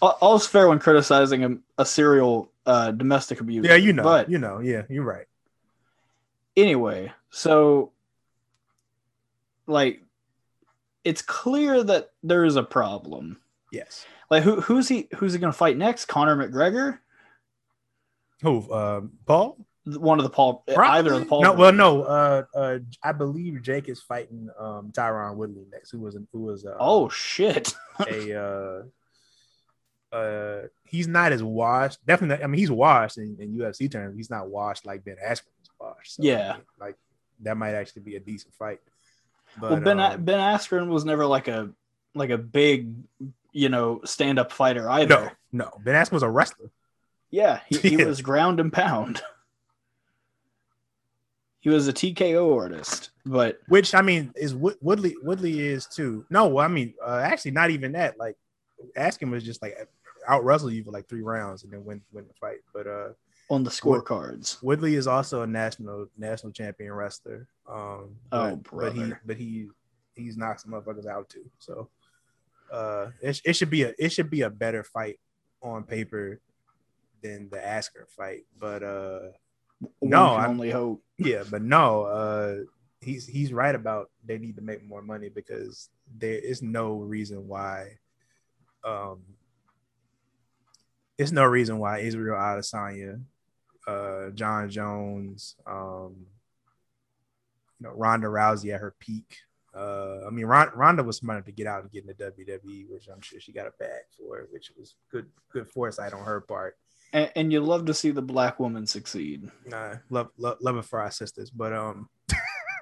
All- All's fair when criticizing a, a serial uh, domestic abuse. yeah, you know. But you know. Yeah, you're right. anyway, so like it's clear that there is a problem. Yes. Like who who's he who's he gonna fight next? Conor McGregor? Who? Um, Paul? One of the Paul either of the Paul No, well, no. Uh, uh, I believe Jake is fighting um Tyron Woodley next. Who was who was uh, Oh shit. a uh uh he's not as washed. Definitely, I mean he's washed in, in UFC terms. He's not washed like Ben Askren's washed. So, Yeah. Like that might actually be a decent fight. But well Ben um, Ben Askren was never like a like a big, you know, stand up fighter either. no, no, Ben Askren was a wrestler. Yeah, he, he Yeah. was ground and pound. He was a TKO artist, but Which I mean is Woodley. Woodley is too. No, I mean uh, actually not even that. Like Askren was just like out wrestle you for like three rounds and then win win the fight. But uh on the scorecards. Woodley is also a national national champion wrestler. Um, Oh, but, but he but he he's knocked some motherfuckers out too. So uh, it, it should be a it should be a better fight on paper than the Askren fight. But uh, One No, I'm- only hope. yeah, but no, uh, he's he's right about they need to make more money because there is no reason why. Um, there's no reason why Israel Adesanya, uh, Jon Jones, um, you know, Ronda Rousey at her peak. Uh, I mean, Ron, Ronda was smart enough to get out and get in the WWE, which I'm sure she got a bag for, which was good good foresight on her part. And, and you love to see the black woman succeed. Nah, love, love, love it for our sisters, but um,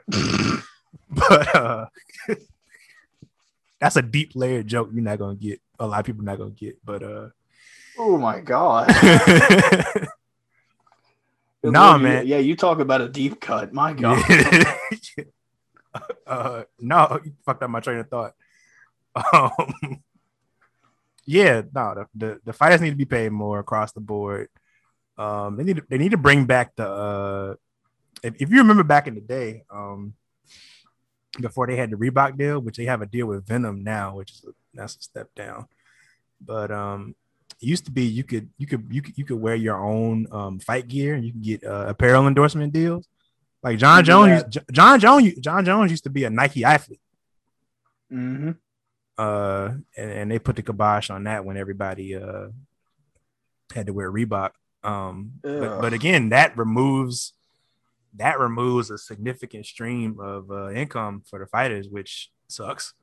but uh, that's a deep layered joke. You're not gonna get. A lot of people not gonna get, but uh, Oh my god! Nah, man. Yeah, you talk about a deep cut. My God. uh, no, you fucked up my train of thought. Um, yeah, no, the, the the fighters need to be paid more across the board. Um, they need to, they need to bring back the uh, if, if you remember back in the day, um, before they had the Reebok deal, which they have a deal with Venum now, which is a, that's a step down. But um, it used to be you could you could you could you could wear your own um fight gear and you could get uh, apparel endorsement deals. Like Jon Jones. J- Jon Jones, Jon Jones used to be a Nike athlete. hmm Uh, and, and they put the kibosh on that when everybody uh had to wear Reebok. Um, but, but again, that removes that removes a significant stream of uh, income for the fighters, which sucks.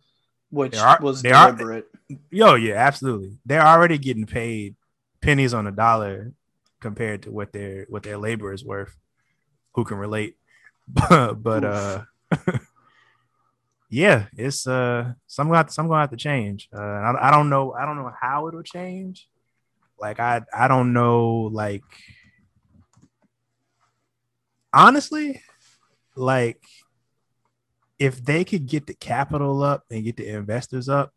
Which are- was they are- deliberate. Yo, yeah, absolutely. They're already getting paid pennies on a dollar compared to what their what their labor is worth. Who can relate? but but uh yeah, it's uh some gonna have to, some gonna have to change. Uh I, I don't know I don't know how it'll change. Like I I don't know like honestly like if they could get the capital up and get the investors up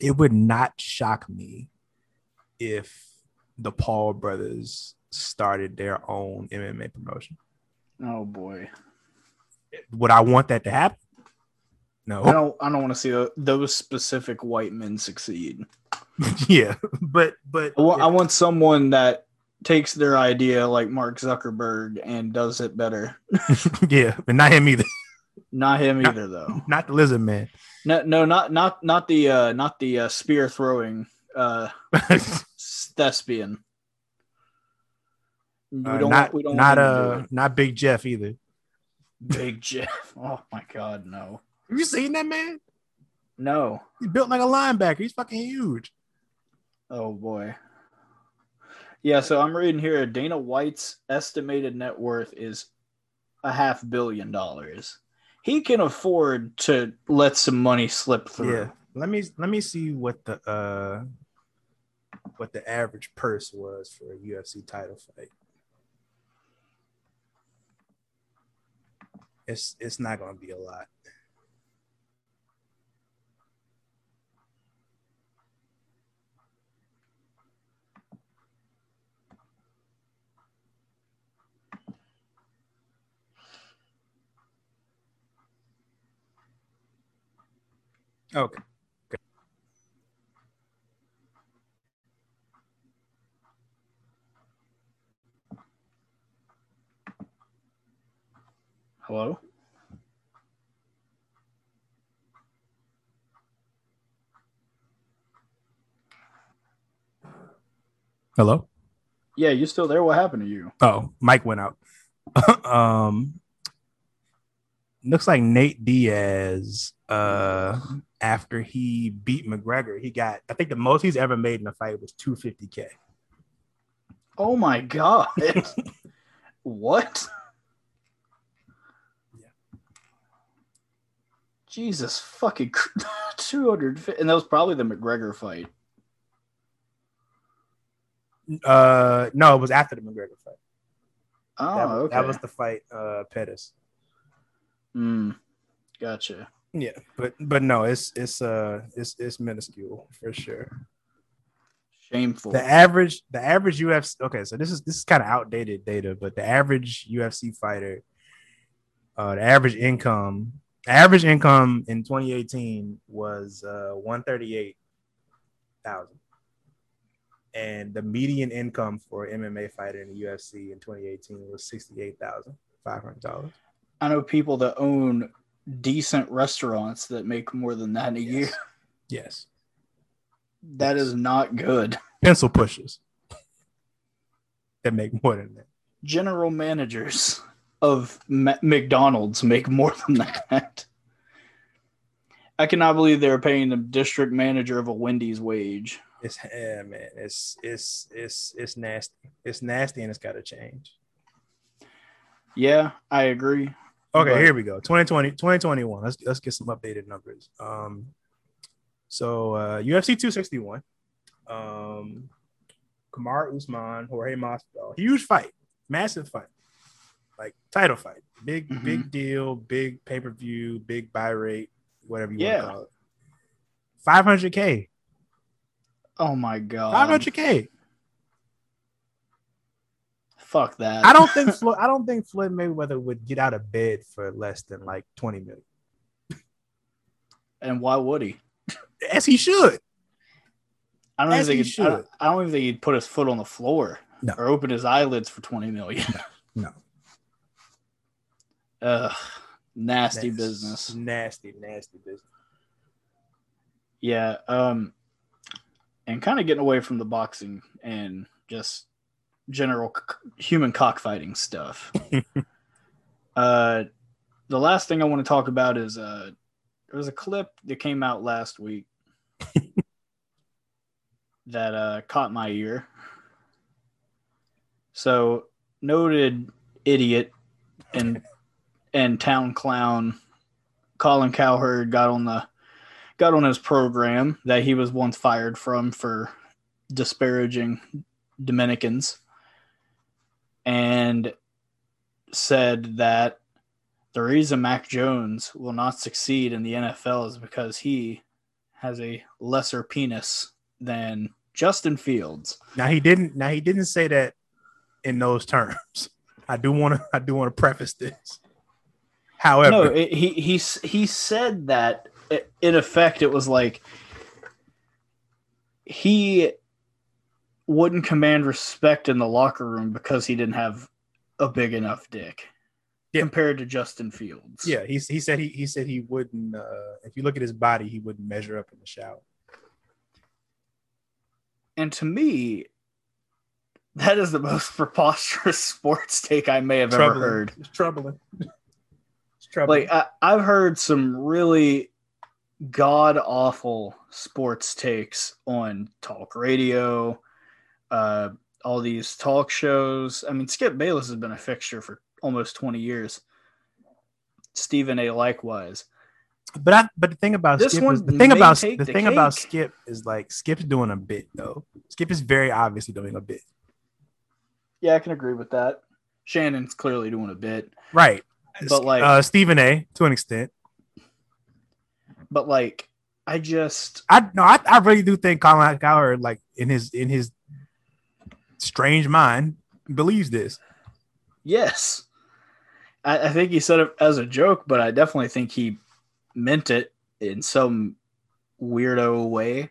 it would not shock me if the Paul brothers started their own MMA promotion. Oh boy. Would I want that to happen? No. I don't I don't want to see those specific white men succeed. yeah, but but I want, I want someone that takes their idea like Mark Zuckerberg and does it better. yeah, but not him either. Not him either though. Not the lizard man. No, no, not not not the uh not the uh, spear throwing uh thespian. We Uh, don't not we don't not to do uh not Big Jeff either. Big Jeff. Oh my god, no. Have you seen that man? No. He's built like a linebacker. He's fucking huge. Oh boy. Yeah, so I'm reading here Dana White's estimated net worth is a half billion dollars. He can afford to let some money slip through. Yeah. Let me let me see what the uh what the average purse was for a UFC title fight. It's it's not gonna be a lot. Okay. Hello? Hello? Yeah, you still there? What happened to you? Oh, Mike went out. um looks like Nate Diaz uh after he beat McGregor, he got I think the most he's ever made in a fight was 250k. Oh my god. what? Yeah. Jesus fucking cr- 200 and that was probably the McGregor fight. Uh no, it was after the McGregor fight. Oh, that, was, okay. that was the fight uh Pettis. Mm, gotcha. Yeah, but but no, it's it's uh it's it's minuscule for sure. Shameful. The average the average UFC okay, so this is this is kind of outdated data, but the average UFC fighter, uh, the average income average income in 2018 was uh 138 thousand, and the median income for MMA fighter in the UFC in 2018 was sixty eight thousand five hundred dollars. I know people that own decent restaurants that make more than that a year. Yes, That is not good. pencil pushers that make more than that. General managers of Ma- McDonald's make more than that. I cannot believe they're paying the district manager of a Wendy's wage. It's yeah, man. It's it's it's it's nasty. It's nasty and it's got to change. Yeah, I agree. Okay, But- here we go. 2020, 2021. Let's let's get some updated numbers. Um, so uh, UFC 261. Um, Kamaru Usman, Jorge Masvidal, huge fight, massive fight, like title fight, big Mhm. big deal, big pay per view, big buy rate, whatever you Yeah. want to call it. Five hundred k, Oh my god. five hundred k. Fuck that. I don't think Floyd, I don't think Floyd Mayweather would get out of bed for less than like twenty million, and why would he? as he should. I don't As even think he'd, I, should. I don't even think he'd put his foot on the floor No. or open his eyelids for 20 million. No, Ugh, nasty That's business. nasty, nasty business. Yeah. Um, and kind of getting away from the boxing and just general c- human cockfighting stuff. uh, the last thing I want to talk about is uh, there was a clip that came out last week that uh, caught my ear. So, noted idiot and and town clown Colin Cowherd got on the got on his program that he was once fired from for disparaging Dominicans and said that the reason Mac Jones will not succeed in the NFL is because he has a lesser penis than Justin Fields. Now he didn't. Now he didn't say that in those terms. I do want to. I do want to preface this. However, no, it, he he he said that in effect it was like he wouldn't command respect in the locker room because he didn't have a big enough dick Yeah. compared to Justin Fields. yeah, he he said he he said he wouldn't. Uh, if you look at his body, he wouldn't measure up in the shower. And to me, that is the most preposterous sports take I may have ever heard. It's troubling. It's troubling. Like I, I've heard some really god awful sports takes on talk radio, uh, all these talk shows. I mean, Skip Bayless has been a fixture for almost twenty years. Stephen A. Likewise. But I but the thing about This Skip one is the thing about the the thing about. Skip is like Skip's doing a bit though. Skip is very obviously doing a bit. Yeah, I can agree with that. Shannon's clearly doing a bit, Right. But, like- uh Stephen A to an extent. but like, I just I no, I, I really do think Colin Cowherd, like in his in his strange mind, believes this. Yes. I, I think he said it as a joke, but I definitely think he meant it in some weirdo way.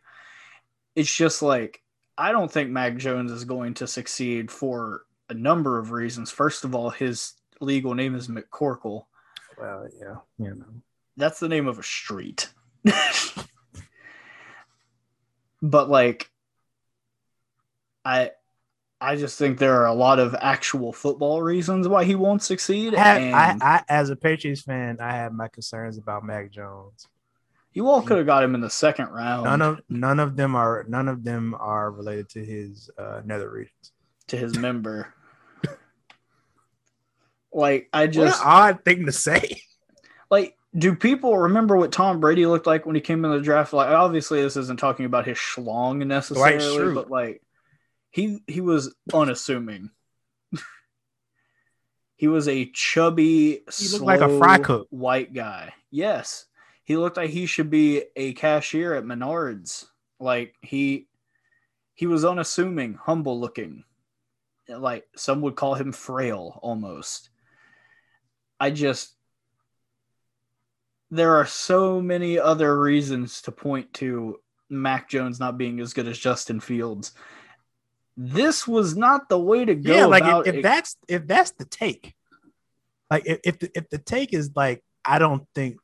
It's just like, I don't think Mac Jones is going to succeed for a number of reasons. First of all, his legal name is McCorkle. Well, yeah, you know. That's the name of a street. but like, I. I just think there are a lot of actual football reasons why he won't succeed. I, have, and- I, I, as a Patriots fan, I have my concerns about Mac Jones. You all could have got him in the second round None of none of them are none of them are related to his uh, nether regions. to his member. like I What just an odd thing to say. like do people remember what Tom Brady looked like when he came in the draft? Like obviously this isn't talking about his schlong necessarily, but like he he was unassuming. he was a chubby, He looked like a slow fry cook. white guy. Yes. He looked like he should be a cashier at Menards. Like he he was unassuming, humble looking. Like some would call him frail almost. I just there are so many other reasons to point to Mac Jones not being as good as Justin Fields. This was not the way to go. yeah, like if, if it. that's if that's the take, like if if the, if the take is like I don't think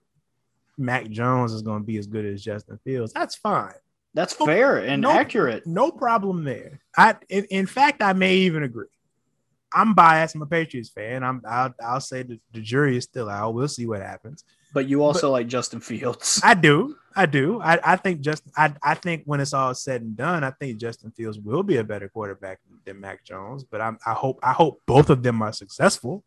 Mac Jones is going to be as good as Justin Fields, that's fine. that's fair and no- accurate. No problem there. I in, in fact I may even agree. I'm biased. I'm a Patriots fan. I'm I'll, I'll say the, the jury is still out. We'll see what happens. But you also like Justin Fields. I do. I do. I, I think just I, I think when it's all said and done, I think Justin Fields will be a better quarterback than Mac Jones. But I'm I hope I hope both of them are successful.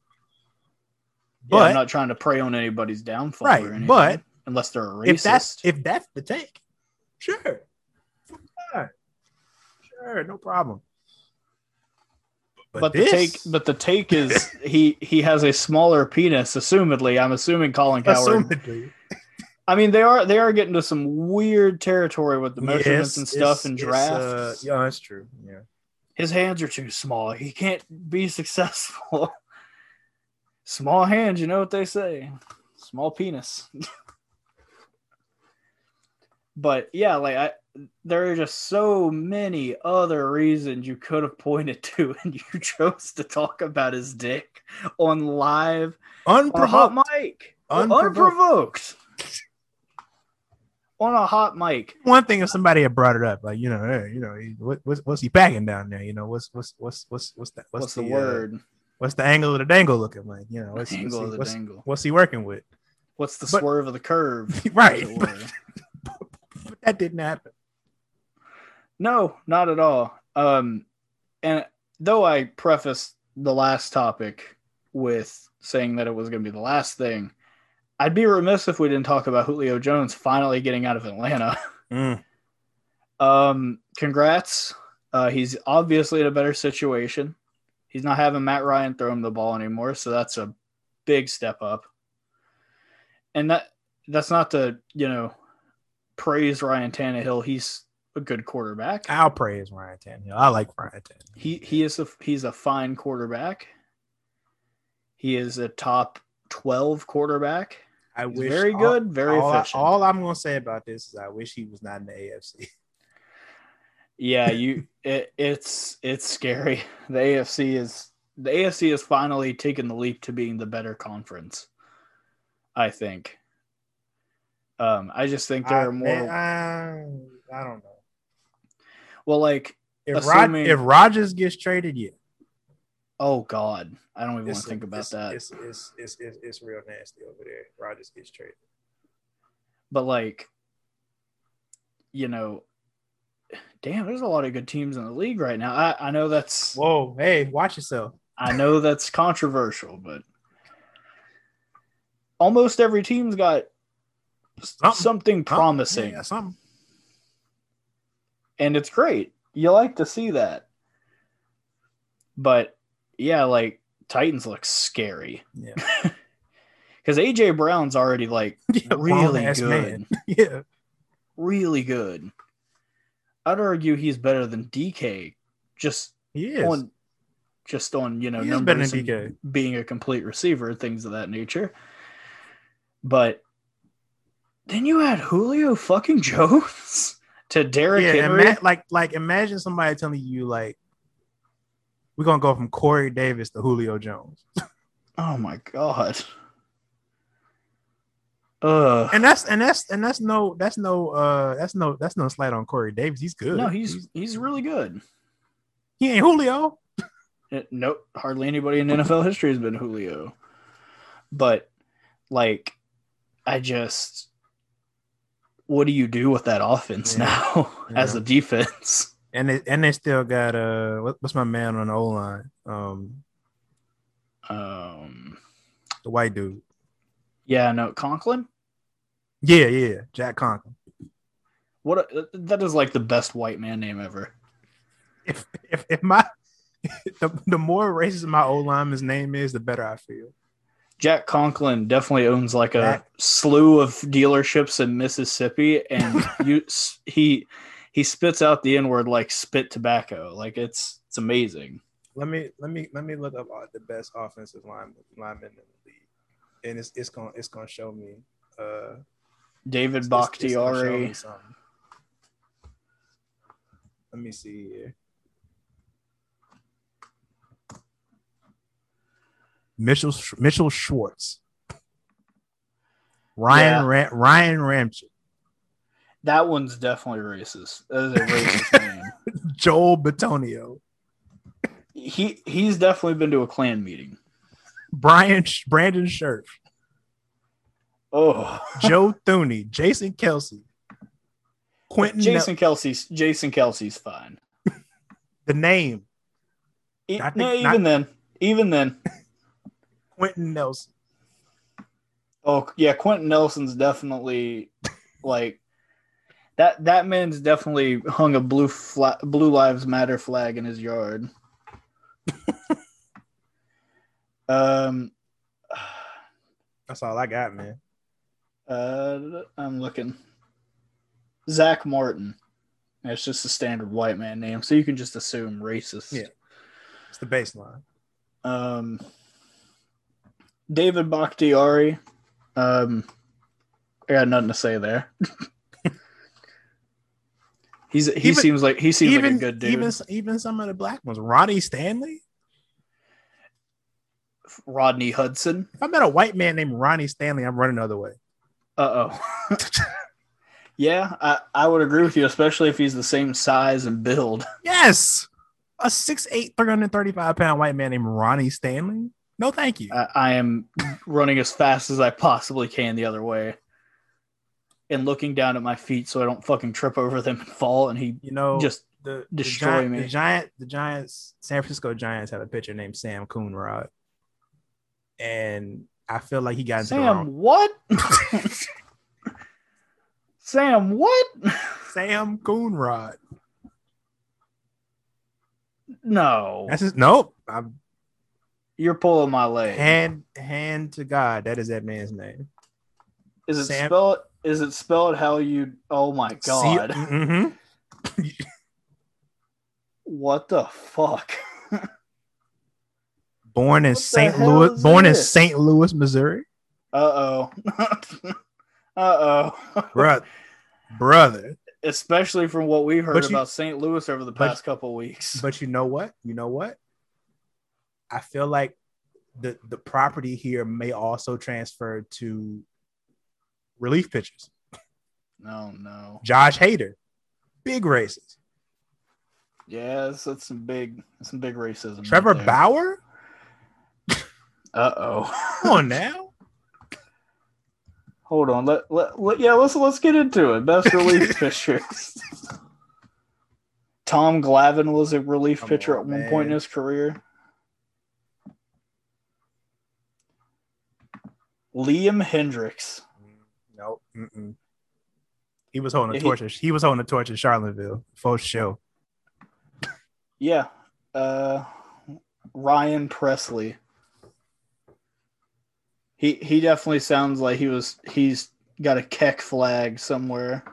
Yeah, But I'm not trying to prey on anybody's downfall Right, or anything, but unless they're a racist. if that's if that's the take, sure. Sure, sure, no problem. but the take but the take is he he has a smaller penis assumedly i'm assuming colin cowherd assumedly. I mean they are they are getting to some weird territory with the measurements and stuff and drafts uh, yeah that's true yeah. His hands are too small. He can't be successful. Small hands you know what they say. Small penis. But yeah like i there are just so many other reasons you could have pointed to, and you chose to talk about his dick on live. Unprovoked. On mic, unprovoked. unprovoked. On a hot mic. One thing if somebody had brought it up, like you know, hey, you know, what, what's what's he packing down there? You know, what's what's what's what's what's that? What's, what's the, the, word? Uh, what's the angle of the dangle looking like? You know, what's, angle what's, of the what's, dangle. What's he working with? What's the but, swerve of the curve? Right. But, but that didn't happen. No, not at all. Um, and though I prefaced the last topic with saying that it was going to be the last thing, I'd be remiss if we didn't talk about Julio Jones finally getting out of Atlanta. Mm. um, congrats. Uh, he's obviously in a better situation. He's not having Matt Ryan throw him the ball anymore, so that's a big step up. And that that's not to you know praise Ryan Tannehill. He's a good quarterback. I'll praise Ryan Tannehill. I like Ryan Tannehill. He he is a he's a fine quarterback. He is a top twelve quarterback. I he's wish very good, all, very all efficient. All I'm gonna say about this is I wish he was not in the AFC. Yeah, you it, it's it's scary. The AFC is the AFC is finally taken the leap to being the better conference. I think. Um, I just think there I, are more. I, I don't know. Well, like if assuming... Rod- if Rodgers gets traded, yeah. Oh God, I don't even it's, want to think about it's, that. It's, it's it's, it's it's real nasty over there. Rodgers gets traded. But like, you know, damn, there's a lot of good teams in the league right now. I I know that's whoa, hey, watch yourself. I know that's controversial, but almost every team's got something, something promising. Yeah, something and it's great. You like to see that. But yeah, like Titans look scary. Yeah. Because AJ Brown's already like yeah, really good. yeah. Really good. I'd argue he's better than DK. Just he on just on, you know, he numbers being a complete receiver, and things of that nature. But then you add Julio fucking Jones to Derrick yeah, Henry. Ima- like like imagine somebody telling you like we're gonna go from Corey Davis to Julio Jones. oh my god. Uh, and that's and that's and that's no that's no uh that's no that's no slight on Corey Davis. He's good. No, he's he's, really good. He ain't Julio. Nope, hardly anybody in NFL history has been Julio. But like, I just what do you do with that offense yeah. now yeah. as a defense? And they, and they still got uh what, what's my man on the O line? Um, um, the white dude. Yeah, no, Conklin. Yeah, yeah, Jack Conklin. What a, that is like the best white man name ever. If if, if my the, the more racist my O lineman's name is, the better I feel. Jack Conklin definitely owns like a slew of dealerships in Mississippi, and you he he spits out the N word like spit tobacco. Like it's it's amazing. Let me let me let me look up the best offensive line linemen in the league, and it's it's gonna it's gonna show me. Uh, David Bakhtiari. Let me see here. Mitchell Mitchell Schwartz, Ryan yeah. Ra- Ryan Ramczyk. That one's definitely racist. That is a racist name. Joel Bitonio. He he's definitely been to a Klan meeting. Brian Brandon Scherff. Oh, Joe Thuney, Jason Kelce, Quenton. Jason Kelce's Jason Kelce's fine. the name. E- think, no, even not- then, even then. Quenton Nelson. Oh yeah, Quenton Nelson's definitely like that. That man's definitely hung a blue fla- blue lives matter flag in his yard. Um, That's all I got, man. uh, I'm looking. Zack Martin. That's just a standard white man name, so you can just assume racist. Yeah. It's the baseline. Um, David Bakhtiari. Um, I got nothing to say there. He's he Even- seems like he seems even like a good dude. even even some of the black ones. Ronnie Stanley. Rodney Hudson. If I met a white man named Ronnie Stanley, I'm running the other way. Uh oh. yeah, I, I would agree with you, especially if he's the same size and build. Yes, a 6'8", 335 pound white man named Ronnie Stanley. No, thank you. I, I am running as fast as I possibly can the other way. And looking down at my feet so I don't fucking trip over them and fall. And he you know, just the destroy the giant, me. The giant, the Giants, San Francisco Giants have a pitcher named Sam Coonrod, and I feel like he got into the Sam, wrong. what? Sam, what? Sam Coonrod. No, That's his. Nope. I'm you're pulling my leg. hand hand to God. That is that man's name. Is it Sam- spelled? Is it spelled how you? Oh my god! hmm What the fuck? Born in St. Louis. is Born in? St. Louis, Missouri. Uh oh. uh oh. Brother, brother. Especially from what we've heard you- about St. Louis over the but- past couple weeks. But you know what? You know what? I feel like the the property here may also transfer to relief pitchers. no, no. Josh Hader, big racist. Yeah, that's, that's some big, that's some big racism. Trevor right Bauer, Uh oh. come on now. Hold on. Let, let, let yeah. Let's let's get into it. Best relief pitchers. Tom Glavine was a relief Come pitcher on, at one man. point in his career. Liam Hendriks. Nope. Mm-mm. He was holding a Yeah, he- torch. He was holding a torch in Charlottesville for show. Yeah. Uh, Ryan Pressly. He he definitely sounds like he was he's got a keck flag somewhere.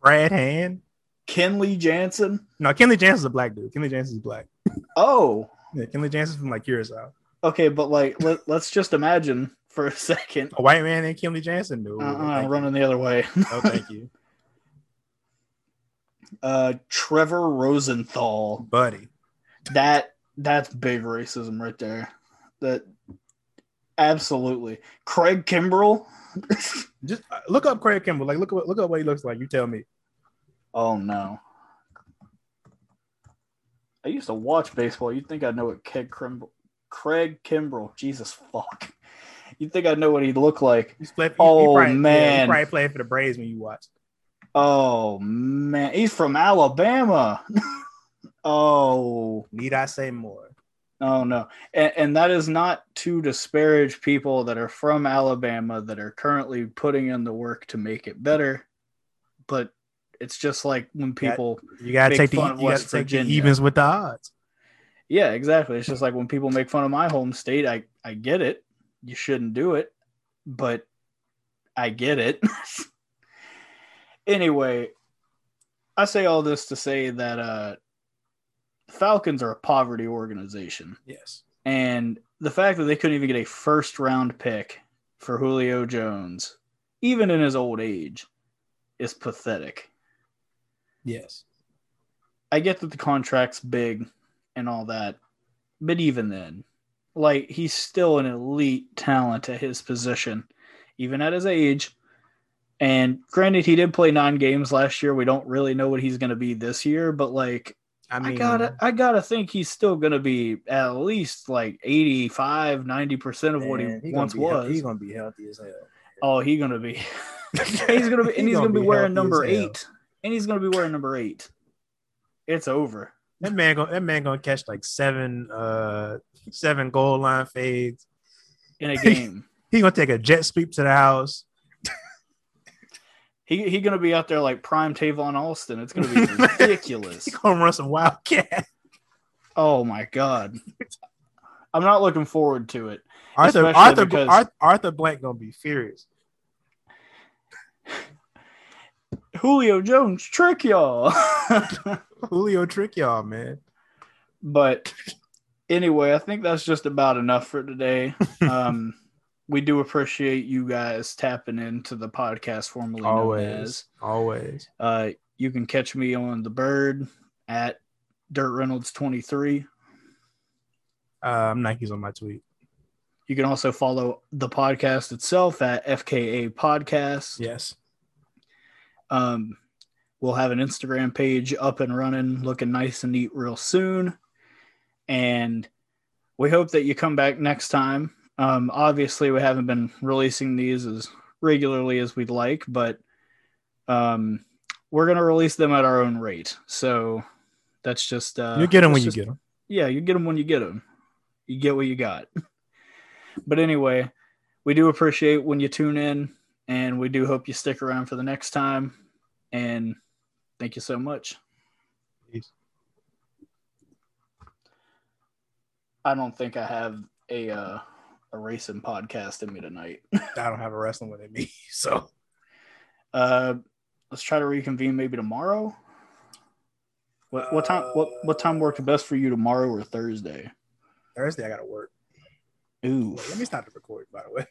Brad Hand. Kenley Jansen. No, Kenley Jansen's a black dude. Kenley Jansen's black. Oh, Yeah, Kenley Jansen's from like Curacao. okay, but like let, let's just imagine for a second. A white man named Kenley Jansen, dude. No, I'm thank you. running the other way. No, thank you, Uh, Trevor Rosenthal. buddy. That that's big racism right there. That absolutely. Craig Kimbrel. Just uh, look up Craig Kimball. Like, look look up what he looks like. You tell me. Oh no. I used to watch baseball. You'd think I'd know what Craig Kimbrel Craig Kimbrel. Jesus fuck. You'd think I'd know what he'd look like. He's played. Oh, probably, Yeah, man. he probably played for the Braves when you watch. Oh man. He's from Alabama. oh. Need I say more? Oh no, and, and that is not to disparage people that are from Alabama that are currently putting in the work to make it better, but it's just like when people, You gotta Make take the you gotta take the Virginia. evens with the odds. yeah, exactly. It's just like when people make fun of my home state. I I get it. You shouldn't do it, but I get it. anyway, I say all this to say that uh, Falcons are a poverty organization. Yes. And the fact that they couldn't even get a first round pick for Julio Jones, even in his old age, is pathetic. Yes. I get that the contract's big and all that, but even then, like he's still an elite talent at his position, even at his age. And granted, he did play nine games last year. We don't really know what he's going to be this year, but like I mean, I, gotta I gotta think he's still gonna be at least like 85 90 percent of what he, he once be was He's gonna be healthy as hell. oh he's gonna be he's gonna be and he's gonna, be, wearing number eight and he's gonna be wearing number eight it's over That man gonna that man gonna catch like seven uh seven goal line fades. in a game He gonna take a jet sweep to the house. he he gonna be out there like prime Tavon Austin it's gonna be ridiculous He gonna run some wildcat. oh my god I'm not looking forward to it. Arthur Arthur, Arthur Arthur Blank gonna be furious. Julio Jones trick y'all. Julio trick y'all, man. but anyway, I think that's just about enough for today. Um, we do appreciate you guys tapping into the podcast formerly known Always, as. always. Uh, you can catch me on the Bird at Dirt Reynolds twenty three. Uh, Nike's on my tweet. You can also follow the podcast itself at FKA Podcast. Yes. Um, we'll have an Instagram page up and running, looking nice and neat real soon. And we hope that you come back next time. Um, obviously, we haven't been releasing these as regularly as we'd like, but um, we're going to release them at our own rate. So that's just. Uh, you get them when that's you get them. yeah, you get them when you get them. You get what you got. but anyway, we do appreciate when you tune in, and we do hope you stick around for the next time. And thank you so much. Peace. I don't think I have a uh, a racing podcast in me tonight. I don't have a wrestling with me, so Uh, let's try to reconvene maybe tomorrow. What what time what what time worked best for you tomorrow or Thursday? Thursday I gotta work. Ooh, Let me stop the recording, by the way.